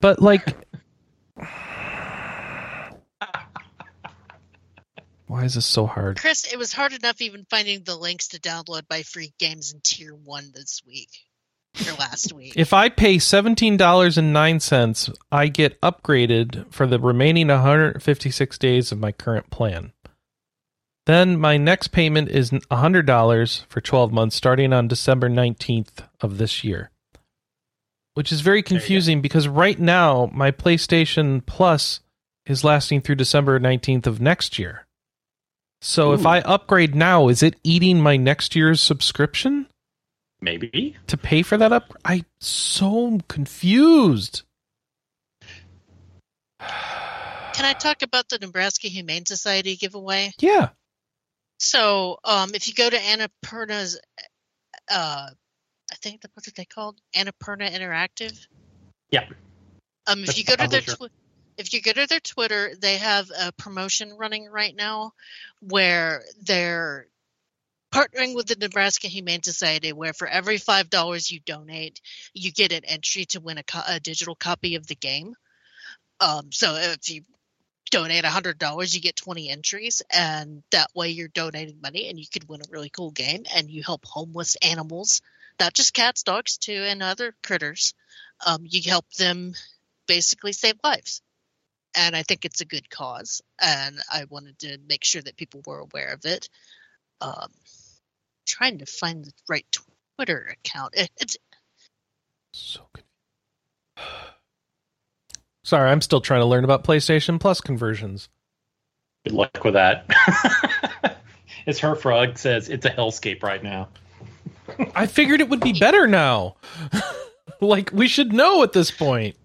But like Why is this so hard? Chris, it was hard enough even finding the links to download by free games in tier one this week or last week. If I pay $17.09, I get upgraded for the remaining 156 days of my current plan. Then my next payment is $100 for 12 months starting on December 19th of this year. Which is very confusing because right now my PlayStation Plus is lasting through December 19th of next year. So if I upgrade now, is it eating my next year's subscription? Maybe. to pay for that up I'm so confused Can I talk about the Nebraska Humane Society giveaway? yeah So, um, if you go to Annapurna's, uh, I think the, what are they called? Annapurna Interactive. Yeah. Um, if That's you go to their twi- if you go to their Twitter, they have a promotion running right now where they're partnering with the Nebraska Humane Society, where for every five dollars you donate, you get an entry to win a, co- a digital copy of the game. Um, so if you donate a hundred dollars, you get twenty entries, and that way you're donating money, and you could win a really cool game, and you help homeless animals, not just cats, dogs too, and other critters. Um, you help them basically save lives. And I think it's a good cause, and I wanted to make sure that people were aware of it. Um, trying to find the right Twitter account. It, it's So confused. Sorry, I'm still trying to learn about PlayStation Plus conversions. Good luck with that. As her frog says, it's a hellscape right now. I figured it would be better now. like we should know at this point.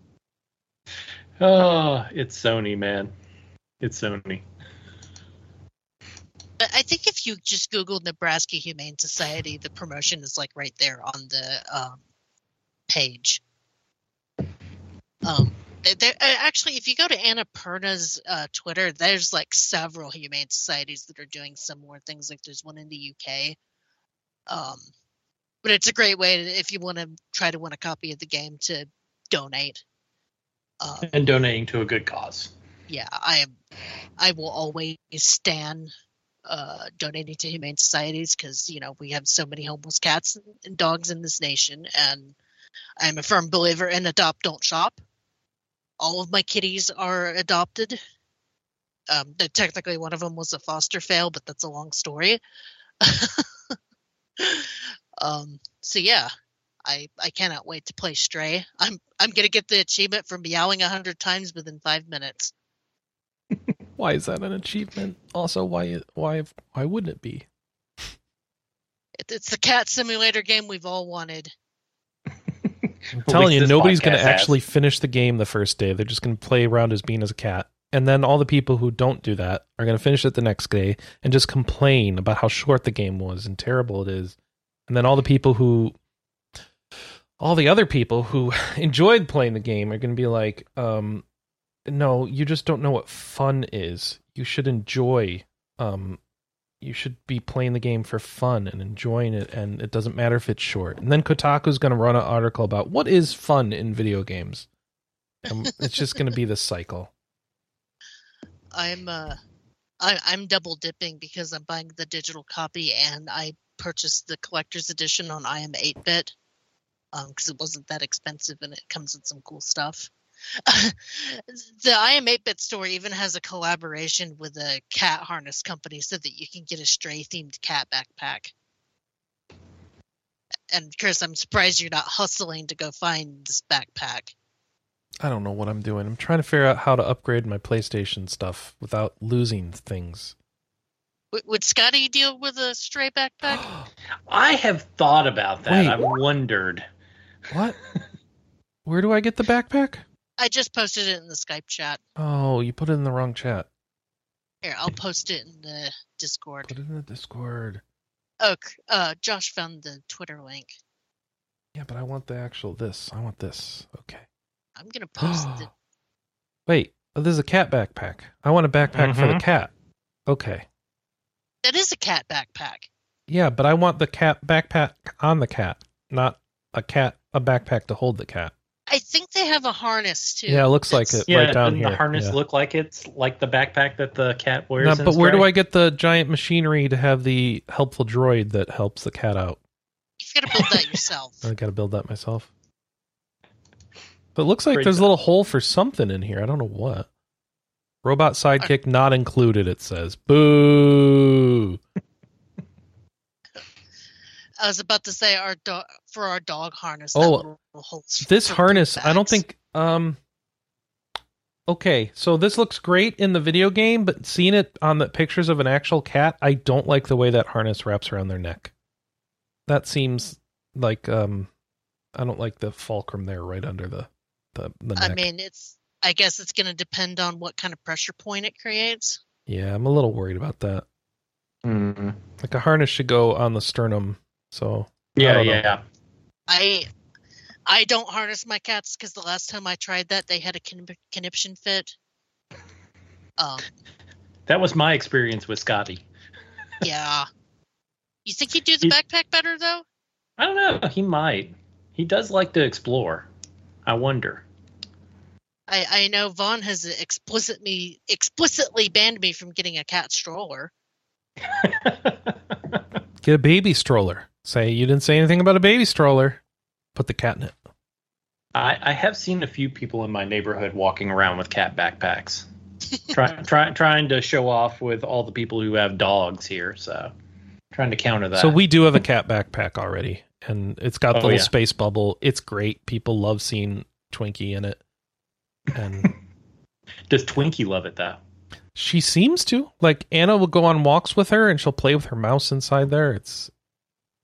Oh, it's Sony, man. It's Sony. I I think if you just Google Nebraska Humane Society, the promotion is like right there on the um, page. Um, there, uh, actually, if you go to Annapurna's uh, Twitter, there's like several humane societies that are doing similar things. Like there's one in the UK. Um, but it's a great way to, if you want to try to win a copy of the game to donate. Um, And donating to a good cause. yeah, I am. I will always stand uh, donating to humane societies because you know we have so many homeless cats and dogs in this nation, and I'm a firm believer in adopt, don't shop. All of my kitties are adopted. Um, technically, one of them was a foster fail, but that's a long story. um, so yeah, I I cannot wait to play Stray. I'm I'm gonna get the achievement for meowing a hundred times within five minutes. Why is that an achievement? Also, why why why wouldn't it be? It, it's the cat simulator game we've all wanted. I'm telling you, nobody's going to actually finish the game the first day. They're just going to play around as being as a cat. And then all the people who don't do that are going to finish it the next day and just complain about how short the game was and terrible it is. And then all the people who, all the other people who enjoyed playing the game are going to be like, um, no, you just don't know what fun is. You should enjoy, um, you should be playing the game for fun and enjoying it, and it doesn't matter if it's short. And then Kotaku's going to run an article about what is fun in video games. Um, it's just going to be the cycle. I'm uh, I, I'm double dipping because I'm buying the digital copy and I purchased the collector's edition on I am 8-bit because it wasn't that expensive and it comes with some cool stuff. the I am 8-bit store even has a collaboration with a cat harness company so that you can get a stray themed cat backpack. And Chris, I'm surprised you're not hustling to go find this backpack. I don't know what I'm doing. I'm trying to figure out how to upgrade my PlayStation stuff without losing things. W- would Scotty deal with a stray backpack? I have thought about that. Wait. I've wondered. what? Where do I get the backpack? I just posted it in the Skype chat. Oh, you put it in the wrong chat. Here, I'll post it in the Discord. Put it in the Discord. Oh, uh, Josh found the Twitter link. Yeah, but I want the actual this. I want this. Okay. I'm gonna post it. Wait, oh, this is a cat backpack. I want a backpack for the Mhm. cat. Okay. That is a cat backpack. Yeah, but I want the cat backpack on the cat, not a cat a backpack to hold the cat. I think they have a harness too. Yeah, it looks like it. Yeah, right down here. the harness yeah. look like it's like the backpack that the cat wears? No, but where do I get the giant machinery to have the helpful droid that helps the cat out? You've got to build that yourself. I got to build that myself. But it looks like Great there's a little hole for something in here. I don't know what. Robot sidekick not included. It says boo. I was about to say our dog for our dog harness. Oh, that little holds This harness, poop I don't think. Um. Okay, so this looks great in the video game, but seeing it on the pictures of an actual cat, I don't like the way that harness wraps around their neck. That seems like um, I don't like the fulcrum there, right under the the, the neck. I mean, it's. I guess it's going to depend on what kind of pressure point it creates. yeah, I'm a little worried about that. Mm. Like a harness should go on the sternum. So Yeah, don't yeah. I I don't harness my cats because the last time I tried that, they had a con- conniption fit. Um, That was my experience with Scotty. yeah. You think he'd do the He- backpack better though? I don't know. He might. He does like to explore. I wonder. I, I know Vaughn has explicitly explicitly banned me from getting a cat stroller. Get a baby stroller. Say you didn't say anything about a baby stroller. Put the cat in it. I, I have seen a few people in my neighborhood walking around with cat backpacks, try, try, trying to show off with all the people who have dogs here. So, trying to counter that. So we do have a cat backpack already, and it's got oh, the Oh, little yeah. space bubble. It's great. People love seeing Twinkie in it, and Does Twinkie love it though? she seems to. Like Anna will go on walks with her, and she'll play with her mouse inside there. It's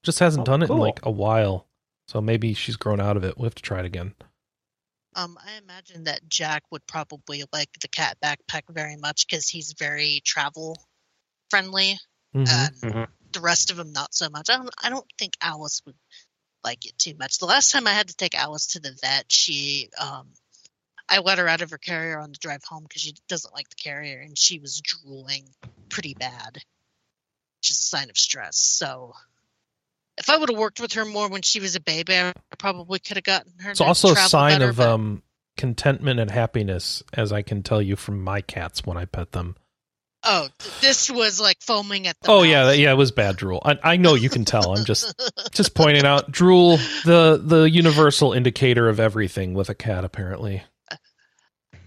just hasn't Oh, done it in like a while, so maybe she's grown out of it. We will have to try it again. Um, I imagine that Jack would probably like the cat backpack very much because he's very travel friendly, Mhm. and Mhm. the rest of them not so much. I don't. I don't think Alice would like it too much. The last time I had to take Alice to the vet, she um, I let her out of her carrier on the drive home because she doesn't like the carrier, and she was drooling pretty bad, just a sign of stress. So. If I would have worked with her more when she was a baby, I probably could have gotten her. It's also a sign better, of but- um, contentment and happiness, as I can tell you from my cats when I pet them. Oh, this was like foaming at the. Oh mouth. yeah, yeah, it was bad drool. I, I know you can tell. I'm just just pointing out drool, the the universal indicator of everything with a cat. Apparently,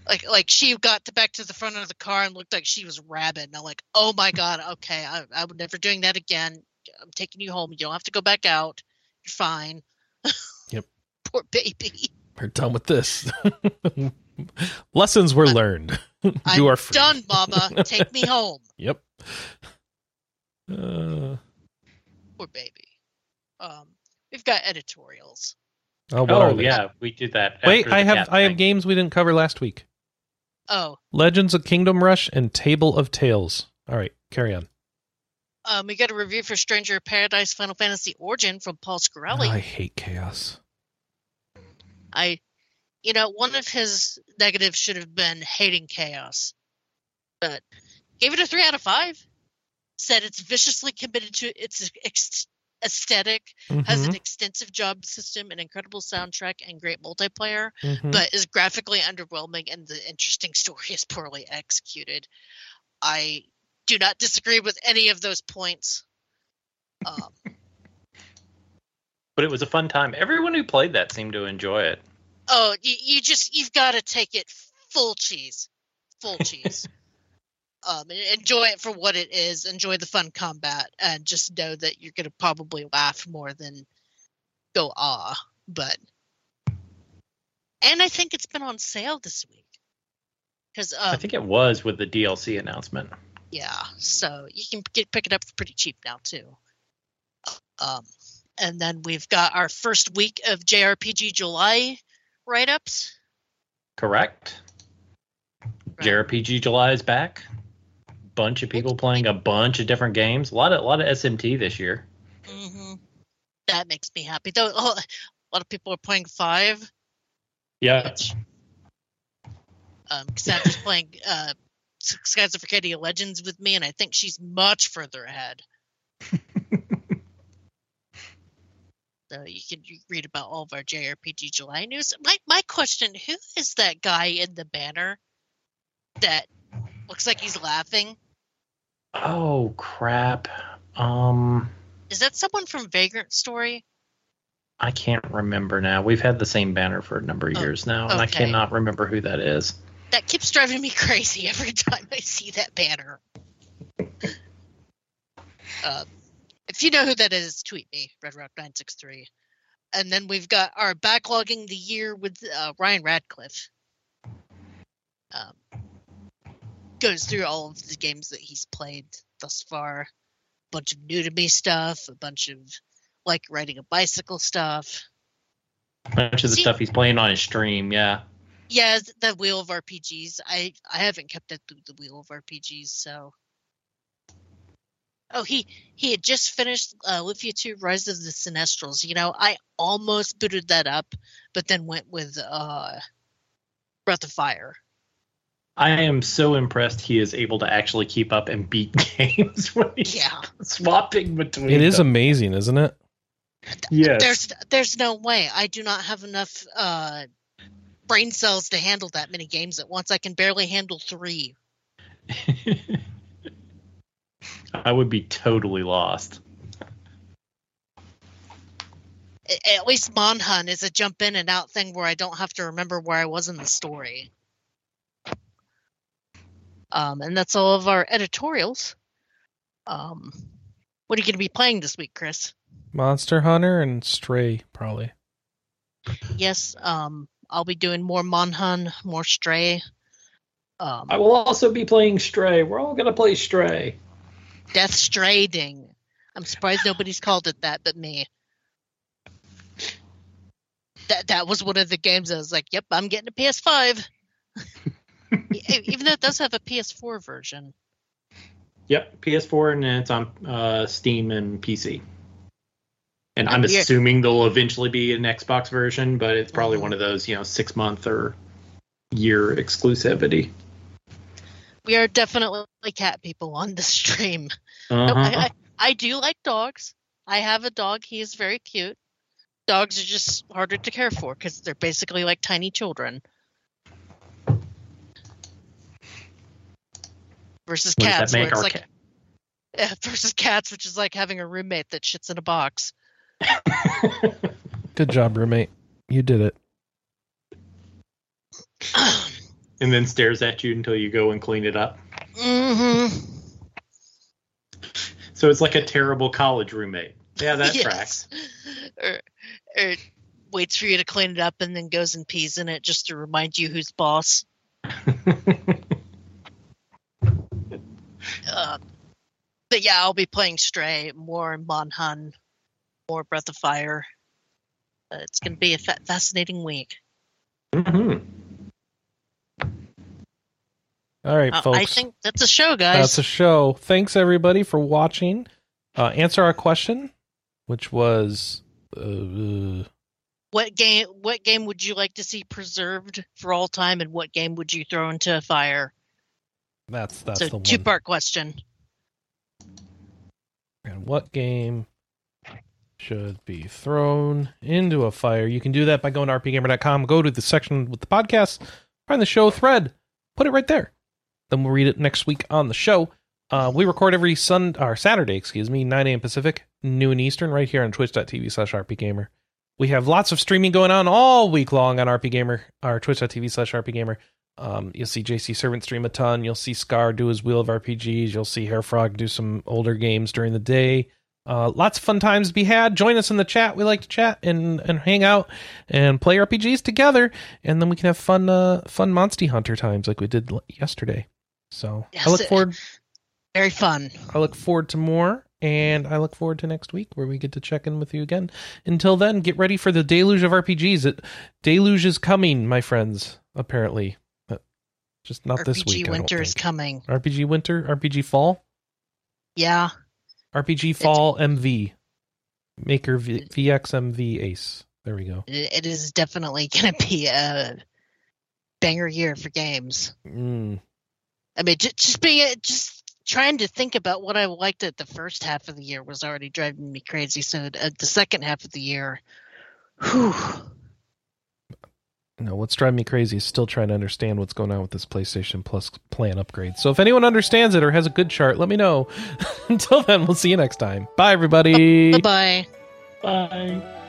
like like she got to back to the front of the car and looked like she was rabid. And I'm like, oh my god, okay, I I would never doing that again. I'm taking you home. You don't have to go back out. You're fine. Yep. Poor baby. we're done with this. Lessons were learned. you I'm are free. done, Mama. Take me home. Yep. Uh, Poor baby. Um, we've got editorials. oh, what Oh are they? yeah, we did that. Wait, after I have cat I have games we didn't cover last week. Oh, Legends of Kingdom Rush and Table of Tales. All right, carry on. Um, we got a review for Stranger Paradise Final Fantasy Origin from Paul Shkreli. I hate chaos. I, you know, one of his negatives should have been hating chaos, but gave it a three out of five. Said it's viciously committed to its ex- aesthetic, has Mhm, an extensive job system, an incredible soundtrack, and great multiplayer, mhm. but is graphically underwhelming and the interesting story is poorly executed. I do not disagree with any of those points. Um, But it was a fun time. Everyone who played that seemed to enjoy it. Oh, you, you just you've got to take it full cheese, full cheese. um, enjoy it for what it is. Enjoy the fun combat, and just know that you're gonna probably laugh more than go ah. But and I think it's been on sale this week because I um, think it was with the DLC announcement. Yeah, so you can get pick it up for pretty cheap now too. Um, and then we've got our first week of JRPG July write ups. Correct. JRPG July is back. Bunch of people playing a bunch of different games. A lot of a lot of SMT this year. hmm That makes me happy. Though oh, a lot of people are playing five. Yeah. Which, um, Cassandra's playing uh, Skies of Arcadia Legends with me, and I think she's much further ahead. so you can read about all of our JRPG July news. My my question: Who is that guy in the banner that looks like he's laughing? Oh crap. Um Is that someone from Vagrant Story? I can't remember now. We've had the same banner for a number of Oh, years now, and I cannot remember who that is. That keeps driving me crazy every time I see that banner. um, if you know who that is, tweet me, RedRock963. And then we've got our backlogging the year with uh, Ryan Radcliffe. Um, goes through all of the games that he's played thus far. A bunch of new to me stuff, a bunch of like riding a bicycle stuff. A bunch of the See- stuff he's playing on his stream, yeah. Yeah, the Wheel of RPGs. I I haven't kept up with the Wheel of RPGs, so. Oh, he he had just finished uh, Lufia 2 Rise of the Sinistrals. You know, I almost booted that up, but then went with uh, Breath of Fire. I am so impressed he is able to actually keep up and beat games when he's Yeah. swapping between. It is them. amazing, isn't it? Yes. There's there's no way. I do not have enough uh brain cells to handle that many games at once. I can barely handle three. I would be totally lost. At least Monhun is a jump in and out thing where I don't have to remember where I was in the story. Um, and that's all of our editorials. Um, what are you going to be playing this week, Chris? Monster Hunter and Stray, probably. Yes, um, I'll be doing more Monhun, more Stray. Um, I will also be playing Stray. We're all gonna play Stray. Death Stranding. I'm surprised nobody's called it that but me. That that was one of the games I was like, "Yep, I'm getting a PS5." E- Even though it does have a PS4 version. Yep, PS4 and it's on uh, Steam and PC. And I'm Yeah. assuming there'll eventually be an Xbox version, but it's probably Mhm. one of those, you know, six month or year exclusivity. We are definitely cat people on the stream. Uh-huh. I, I, I do like dogs. I have a dog. He is very cute. Dogs are just harder to care for because they're basically like tiny children. Versus What cats, where it's like? Yeah, versus cats, which is like having a roommate that shits in a box. Good job, roommate. You did it. and then stares at you until you go and clean it up. hmm So it's like a terrible college roommate. Yeah, that tracks. Or, or waits for you to clean it up and then goes and pees in it just to remind you who's boss. Uh, but yeah, I'll be playing Stray, more Monhun, more Breath of Fire. Uh, it's going to be a fa- fascinating week. Mhm. All right, Uh, folks. I think that's a show, guys. That's a show. Thanks everybody for watching. Uh, answer our question, which was uh, what game? What game would you like to see preserved for all time, and what game would you throw into a fire? that's that's so the one. two part question. And what game should be thrown into a fire? You can do that by going to rpgamer.com, go to the section with the podcast, find the show thread, put it right there. Then we'll read it next week on the show. Uh, we record every Sun or Saturday, excuse me, 9 a.m. Pacific, noon Eastern, right here on twitch.tv slash rpgamer. We have lots of streaming going on all week long on rpgamer, or twitch.tv slash rpgamer. Um, you'll see JC Servant stream a ton. You'll see Scar do his Wheel of RPGs. You'll see Hairfrog do some older games during the day. Uh, lots of fun times to be had. Join us in the chat. We like to chat and, and hang out and play RPGs together, and then we can have fun uh, fun Monster Hunter times like we did yesterday. So I look forward. Very fun. I look forward to more, and I look forward to next week where we get to check in with you again. Until then, get ready for the deluge of RPGs. It deluge is coming, my friends. Apparently, but just not this RPG week. I don't Winter is coming. RPG Winter, RPG Fall, Yeah, RPG Fall MV, Maker v- VXMV Ace. There we go. it, it is definitely going to be a banger year for games. Mm. I mean, just, just being just trying to think about what I liked at the first half of the year was already driving me crazy. So uh, the second half of the year, whew, No, what's driving me crazy is still trying to understand what's going on with this PlayStation Plus plan upgrade. So if anyone understands it or has a good chart, let me know. Until then, we'll see you next time. Bye, everybody. bye bye. Bye.